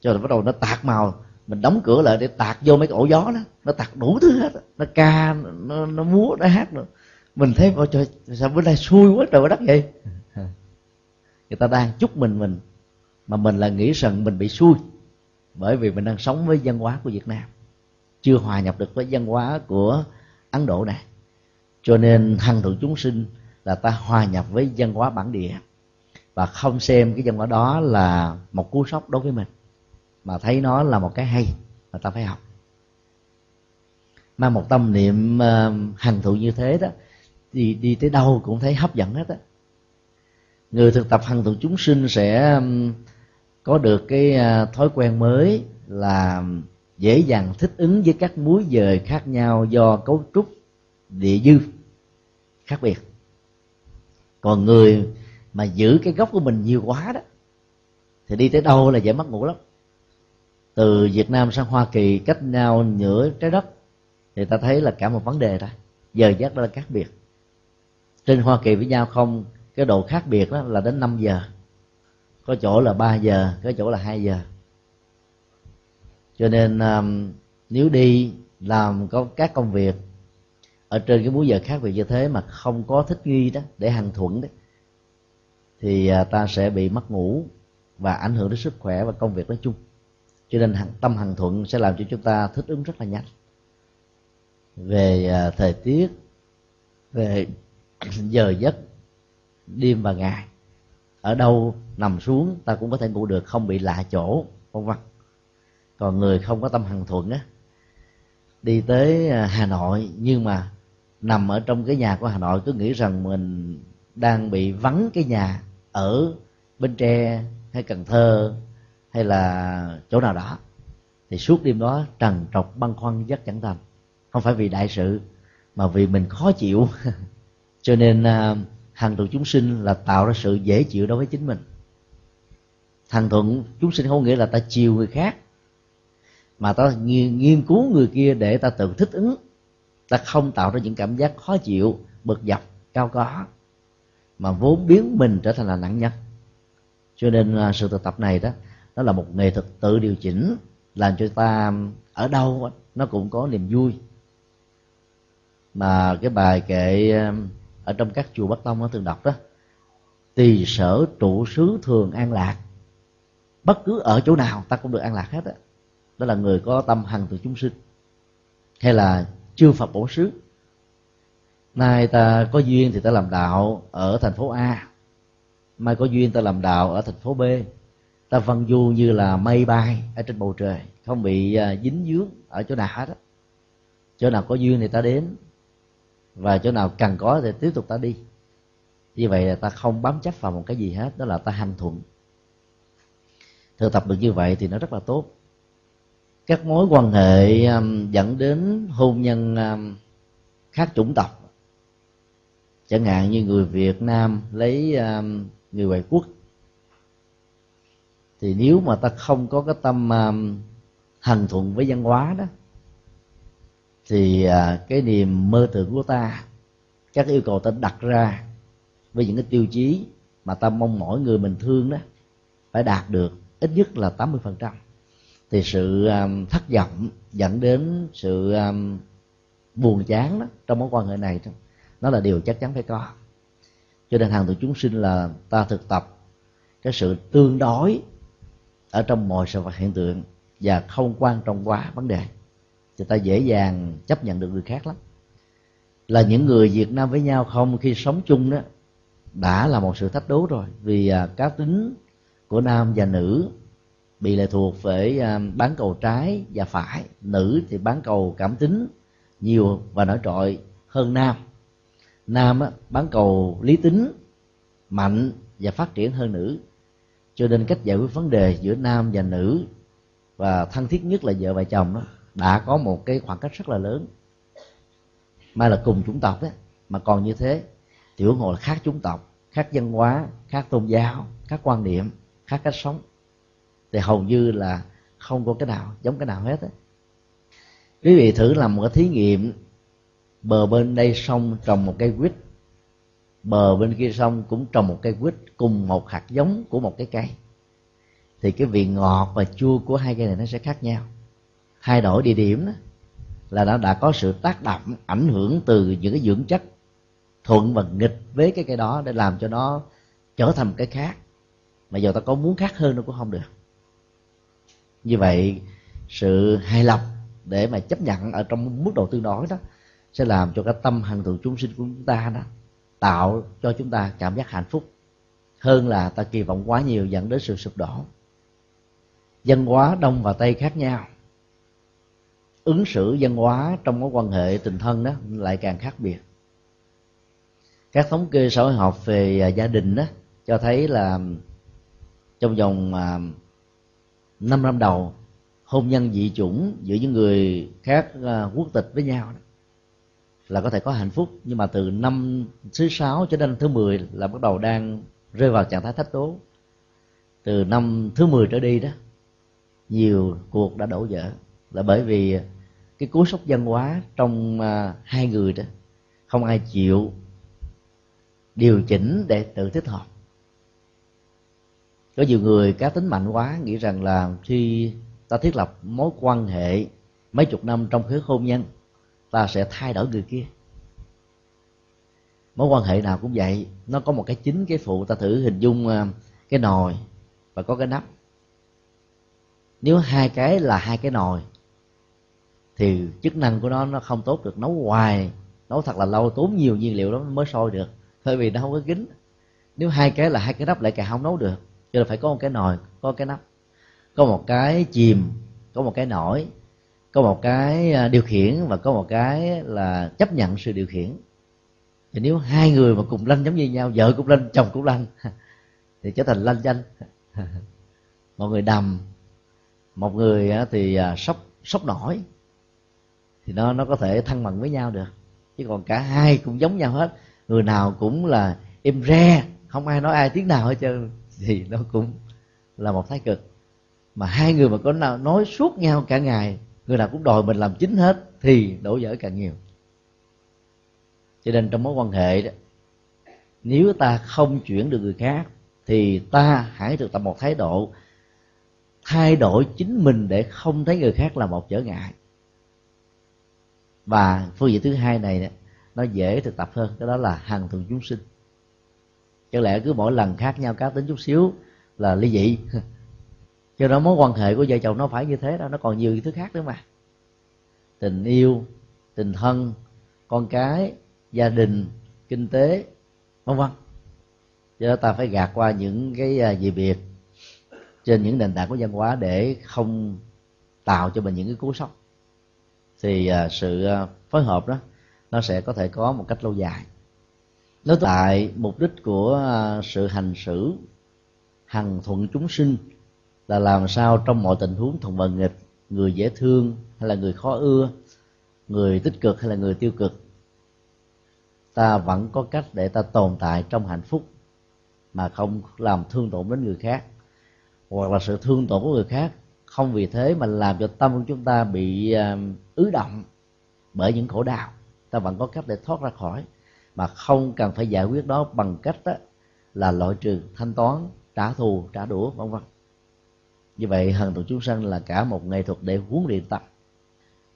cho rồi bắt đầu nó tạt màu. Mình đóng cửa lại để tạt vô mấy cái ổ gió đó nó tạt đủ thứ hết nó ca nó, nó múa nó hát nữa. Mình thấy ôi trời sao bữa nay xui quá trời quá đất vậy? Người ta đang chúc mình mình mà mình là nghĩ rằng mình bị xui bởi vì mình đang sống với văn hóa của việt nam chưa hòa nhập được với văn hóa của ấn độ này. Cho nên hằng thượng chúng sinh là ta hòa nhập với văn hóa bản địa và không xem cái văn hóa đó là một cú sốc đối với mình, mà thấy nó là một cái hay mà ta phải học. Mang một tâm niệm ờ, hằng thụ như thế đó thì đi tới đâu cũng thấy hấp dẫn hết á. Người thực tập hằng thụ chúng sinh sẽ có được cái ờ, thói quen mới là dễ dàng thích ứng với các múi giờ khác nhau do cấu trúc địa dư khác biệt. Còn người mà giữ cái gốc của mình nhiều quá đó, thì đi tới đâu là dễ mất ngủ lắm. Từ Việt Nam sang Hoa Kỳ, cách nhau nửa trái đất, thì ta thấy là cả một vấn đề đó. Giờ giấc đó là khác biệt. Trên Hoa Kỳ với nhau không, cái độ khác biệt đó là đến 5 giờ, có chỗ là 3 giờ, có chỗ là 2 giờ cho nên um, nếu đi làm có các công việc ở trên cái múi giờ khác biệt như thế mà không có thích nghi đó để hằng thuận đấy thì à, ta sẽ bị mất ngủ và ảnh hưởng đến sức khỏe và công việc nói chung. Cho nên tâm hằng thuận sẽ làm cho chúng ta thích ứng rất là nhanh. Về à, thời tiết về giờ giấc đêm và ngày ở đâu nằm xuống ta cũng có thể ngủ được không bị lạ chỗ vân vân còn người không có tâm hằng thuận á, đi tới à, hà nội. Nhưng mà nằm ở trong cái nhà của hà nội, cứ nghĩ rằng mình đang bị vắng cái nhà ở bến tre hay cần thơ hay là chỗ nào đó. Thì suốt đêm đó trần trọc, băn khoăn rất chẳng thành. Không phải vì đại sự, mà vì mình khó chịu. Cho nên hàng hằng thuận chúng sinh là tạo ra sự dễ chịu đối với chính mình. Hằng thuận chúng sinh không nghĩa là ta chiều người khác mà ta nghiên, nghiên cứu người kia để ta tự thích ứng. Ta không tạo ra những cảm giác khó chịu bực dọc cao có. Mà vốn biến mình trở thành là nạn nhân. Cho nên à, sự thực tập này đó nó là một nghệ thuật tự điều chỉnh làm cho ta ở đâu nó cũng có niềm vui. Mà cái bài kệ à, ở trong các chùa Bắc Tông nó thường đọc đó tỳ sở trụ xứ thường an lạc. Bất cứ ở chỗ nào ta cũng được an lạc hết á đó là người có tâm hằng từ chúng sinh. Hay là chư Phật bổ xứ. Nay ta có duyên thì ta làm đạo ở thành phố a. Mai có duyên ta làm đạo ở thành phố b. Ta văn du như là mây bay ở trên bầu trời, không bị à, dính dướng ở chỗ nào hết á. Chỗ nào có duyên thì ta đến, và chỗ nào cần có thì tiếp tục ta đi. Như vậy là ta không bám chấp vào một cái gì hết, đó là ta hành thuận. Thực tập được như vậy thì nó rất là tốt các mối quan hệ um, dẫn đến hôn nhân um, khác chủng tộc. Chẳng hạn như người Việt Nam lấy um, người ngoại quốc. Thì nếu mà ta không có cái tâm um, hành thuận với văn hóa đó thì uh, cái niềm mơ tưởng của ta các yêu cầu ta đặt ra với những cái tiêu chí mà ta mong mỏi người mình thương đó phải đạt được ít nhất là 80% phần trăm thì sự um, thất vọng dẫn đến sự um, buồn chán đó trong mối quan hệ này nó là điều chắc chắn phải có. Cho nên hàng tụi chúng sinh là ta thực tập cái sự tương đối ở trong mọi sự vật hiện tượng và không quan trọng quá vấn đề. Thì ta dễ dàng chấp nhận được người khác lắm. Là những người Việt Nam với nhau không khi sống chung đó đã là một sự thách đố rồi vì à, cá tính của nam và nữ bị lệ thuộc về à, bán cầu trái và phải. Nữ thì bán cầu cảm tính nhiều và nổi trội hơn nam. Nam á, bán cầu lý tính mạnh và phát triển hơn nữ. Cho nên cách giải quyết vấn đề giữa nam và nữ và thân thiết nhất là vợ và chồng đó đã có một cái khoảng cách rất là lớn. Mai là cùng chủng tộc đó mà còn như thế thì ủng hộ là khác chủng tộc khác văn hóa khác tôn giáo khác quan niệm khác cách sống thì hầu như là không có cái nào giống cái nào hết á. Quý vị thử làm một cái thí nghiệm bờ bên đây sông trồng một cây quýt bờ bên kia sông cũng trồng một cây quýt cùng một hạt giống của một cái cây. Thì cái vị ngọt và chua của hai cây này nó sẽ khác nhau. Thay đổi địa điểm đó, là nó đã có sự tác động ảnh hưởng từ những cái dưỡng chất thuận và nghịch với cái cây đó để làm cho nó trở thành một cái khác. Mà giờ ta có muốn khác hơn nó cũng không được như vậy, sự hài lòng để mà chấp nhận ở trong mức độ tương đối đó sẽ làm cho cái tâm hằng thượng chúng sinh của chúng ta đó tạo cho chúng ta cảm giác hạnh phúc hơn là ta kỳ vọng quá nhiều dẫn đến sự sụp đổ. Dân hóa đông và tây khác nhau. Ứng xử dân hóa trong mối quan hệ tình thân đó lại càng khác biệt. Các thống kê xã hội học về à, gia đình đó cho thấy là trong vòng à, năm năm đầu hôn nhân dị chủng giữa những người khác à, quốc tịch với nhau đó, là có thể có hạnh phúc nhưng mà từ năm thứ sáu cho đến thứ 10 là bắt đầu đang rơi vào trạng thái thách tố từ năm thứ 10 trở đi đó nhiều cuộc đã đổ vỡ là bởi vì cái cú sốc văn hóa trong uh, hai người đó không ai chịu điều chỉnh để tự thích hợp có nhiều người cá tính mạnh quá, nghĩ rằng là khi ta thiết lập mối quan hệ mấy chục năm trong khế hôn nhân, ta sẽ thay đổi người kia. Mối quan hệ nào cũng vậy, nó có một cái chính, cái phụ, ta thử hình dung à, cái nồi và có cái nắp. Nếu hai cái là hai cái nồi, thì chức năng của nó nó không tốt được, nấu hoài, nấu thật là lâu, tốn nhiều nhiên liệu đó mới sôi được, bởi vì nó không có kính nếu hai cái là hai cái nắp lại càng không nấu được cho nên phải có một cái nồi, có cái nắp, có một cái chìm, có một cái nổi, có một cái à, điều khiển và có một cái là chấp nhận sự điều khiển. Thì nếu hai người mà cùng lanh giống như nhau, vợ cũng lanh, chồng cũng lanh, thì trở thành lanh danh. Một người đầm, một người à, thì à, sốc sốc nổi, thì nó nó có thể thăng bằng với nhau được. Chứ còn cả hai cũng giống nhau hết. Người nào cũng là im re, không ai nói ai tiếng nào hết trơn thì nó cũng là một thái cực. Mà hai người mà có nào nói suốt nhau cả ngày, người nào cũng đòi mình làm chính hết thì đổ vỡ càng nhiều. Cho nên trong mối quan hệ đó, nếu ta không chuyển được người khác, thì ta hãy thực tập một thái độ, thay đổi chính mình để không thấy người khác là một trở ngại. Và phương diện thứ hai này nó dễ thực tập hơn, cái đó là hằng thường chúng sinh chẳng lẽ cứ mỗi lần khác nhau cá tính chút xíu là ly dị? Cho đó mối quan hệ của vợ chồng nó phải như thế đó, nó còn nhiều thứ khác nữa mà. Tình yêu, tình thân, con cái, gia đình, kinh tế, vân vân. Cho đó ta phải gạt qua những cái à, gì biệt trên những nền tảng của văn hóa để không tạo cho mình những cái cú sốc. Thì à, sự à, phối hợp đó, nó sẽ có thể có một cách lâu dài nói lại, mục đích của à, sự hành xử, hằng thuận chúng sinh là làm sao trong mọi tình huống thuận và nghịch, người dễ thương hay là người khó ưa, người tích cực hay là người tiêu cực. Ta vẫn có cách để ta tồn tại trong hạnh phúc mà không làm thương tổn đến người khác. Hoặc là sự thương tổn của người khác không vì thế mà làm cho tâm của chúng ta bị à, ứ động bởi những khổ đau. Ta vẫn có cách để thoát ra khỏi mà không cần phải giải quyết đó bằng cách đó là loại trừ thanh toán trả thù trả đũa vân vân. Như vậy hằng tục chúng sanh là cả một nghệ thuật để huấn luyện tập.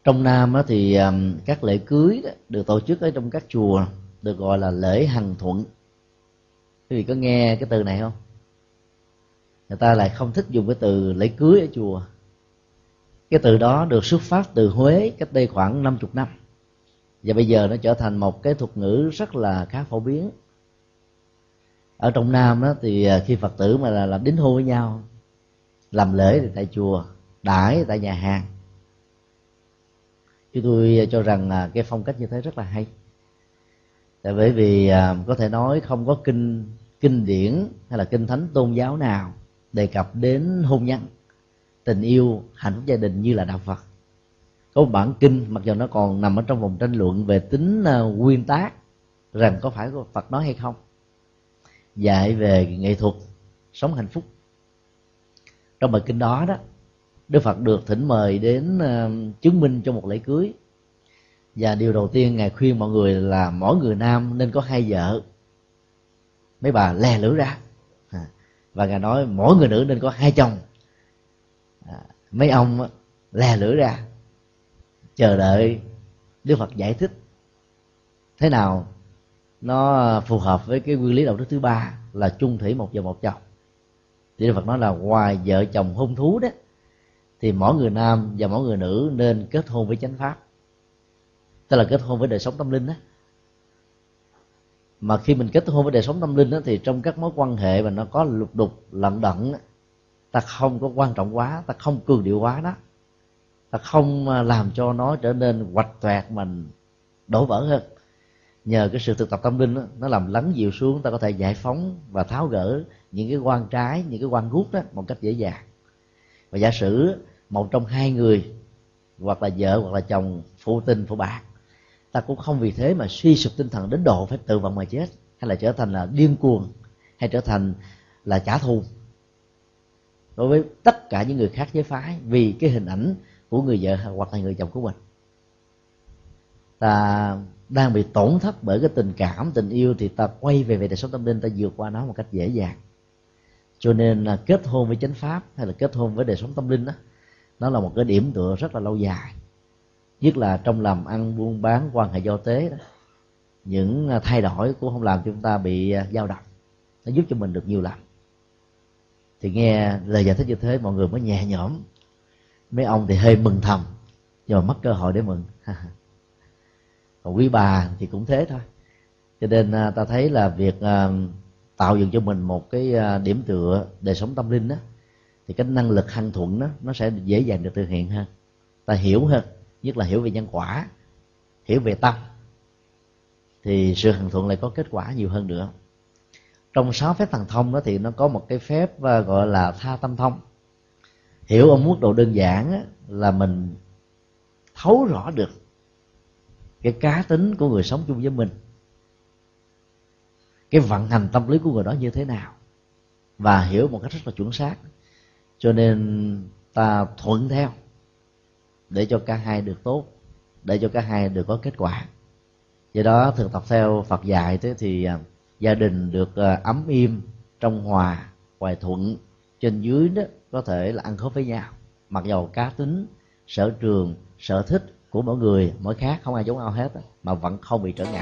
trong nam đó thì các lễ cưới đó, được tổ chức ở trong các chùa được gọi là lễ hằng thuận. Quý vị có nghe cái từ này không? Người ta lại không thích dùng cái từ lễ cưới ở chùa. Cái từ đó được xuất phát từ huế cách đây khoảng 50 năm và bây giờ nó trở thành một cái thuật ngữ rất là khá phổ biến. Ở trong nam đó thì à, khi phật tử mà là làm đính hôn với nhau, làm lễ thì tại chùa, đãi tại nhà hàng. Chứ tôi cho rằng là cái phong cách như thế rất là hay. Tại bởi vì à, có thể nói không có kinh kinh điển hay là kinh thánh tôn giáo nào đề cập đến hôn nhân, tình yêu, hạnh phúc gia đình như là đạo phật có một bản kinh, mặc dù nó còn nằm ở trong vòng tranh luận về tính à, nguyên tác, rằng có phải phật nói hay không. Dạy về nghệ thuật, sống hạnh phúc. Trong bài kinh đó đó, đức phật được thỉnh mời đến à, chứng minh cho một lễ cưới. Và điều đầu tiên ngài khuyên mọi người là mỗi người nam nên có hai vợ. Mấy bà lè lưỡi ra. À, và ngài nói mỗi người nữ nên có hai chồng. Mấy ông lè lưỡi ra chờ đợi đức phật giải thích thế nào nó phù hợp với cái nguyên lý đạo đức thứ ba là chung thủy một vợ một chồng. Thì đức phật nói là ngoài vợ chồng hôn thú đó thì mỗi người nam và mỗi người nữ nên kết hôn với chánh pháp. Tức là kết hôn với đời sống tâm linh đó. Mà khi mình kết hôn với đời sống tâm linh đó, thì trong các mối quan hệ mà nó có lục đục lận đận ta không có quan trọng quá ta không cường điệu quá đó ta không à, làm cho nó trở nên hoạch toẹt mình đổ vỡ hơn. Nhờ cái sự thực tập tâm linh đó, nó làm lắng dịu xuống ta có thể giải phóng và tháo gỡ những cái quan trái những cái quan gút đó một cách dễ dàng. Và giả sử một trong hai người hoặc là vợ hoặc là chồng phụ tình phụ bạc ta cũng không vì thế mà suy sụp tinh thần đến độ phải tự vận mà chết hay là trở thành là điên cuồng hay trở thành là trả thù. Đối với tất cả những người khác giới phái vì cái hình ảnh của người vợ hoặc là người chồng của mình. Ta đang bị tổn thất bởi cái tình cảm, tình yêu thì ta quay về về đời sống tâm linh, ta vượt qua nó một cách dễ dàng. Cho nên là kết hôn với chánh pháp hay là kết hôn với đời sống tâm linh đó nó là một cái điểm tựa rất là lâu dài. Nhất là trong làm ăn, buôn bán, quan hệ giao tế đó, những thay đổi cũng không làm cho chúng ta bị à, dao động. Nó giúp cho mình được nhiều lắm thì nghe lời giải thích như thế, mọi người mới nhẹ nhõm mấy ông thì hơi mừng thầm, nhưng mà mất cơ hội để mừng. Còn quý bà thì cũng thế thôi. Cho nên à, ta thấy là việc à, tạo dựng cho mình một cái à, điểm tựa đời sống tâm linh đó, thì cái năng lực hăng thuận đó, nó sẽ dễ dàng được thực hiện hơn. Ta hiểu hơn, nhất là hiểu về nhân quả, hiểu về tâm, thì sự hằng thuận lại có kết quả nhiều hơn nữa. Trong sáu phép thần thông đó thì nó có một cái phép gọi là tha tâm thông hiểu ở mức độ đơn giản là mình thấu rõ được cái cá tính của người sống chung với mình. Cái vận hành tâm lý của người đó như thế nào. Và hiểu một cách rất là chuẩn xác. Cho nên ta thuận theo để cho cả hai được tốt, để cho cả hai được có kết quả. Do đó thực tập theo phật dạy thế thì à, gia đình được à, ấm im trong hòa, hoài thuận trên dưới đó có thể là ăn khớp với nhau. Mặc dầu cá tính, sở trường, sở thích của mỗi người, mỗi khác, không ai giống nhau hết mà vẫn không bị trở ngại.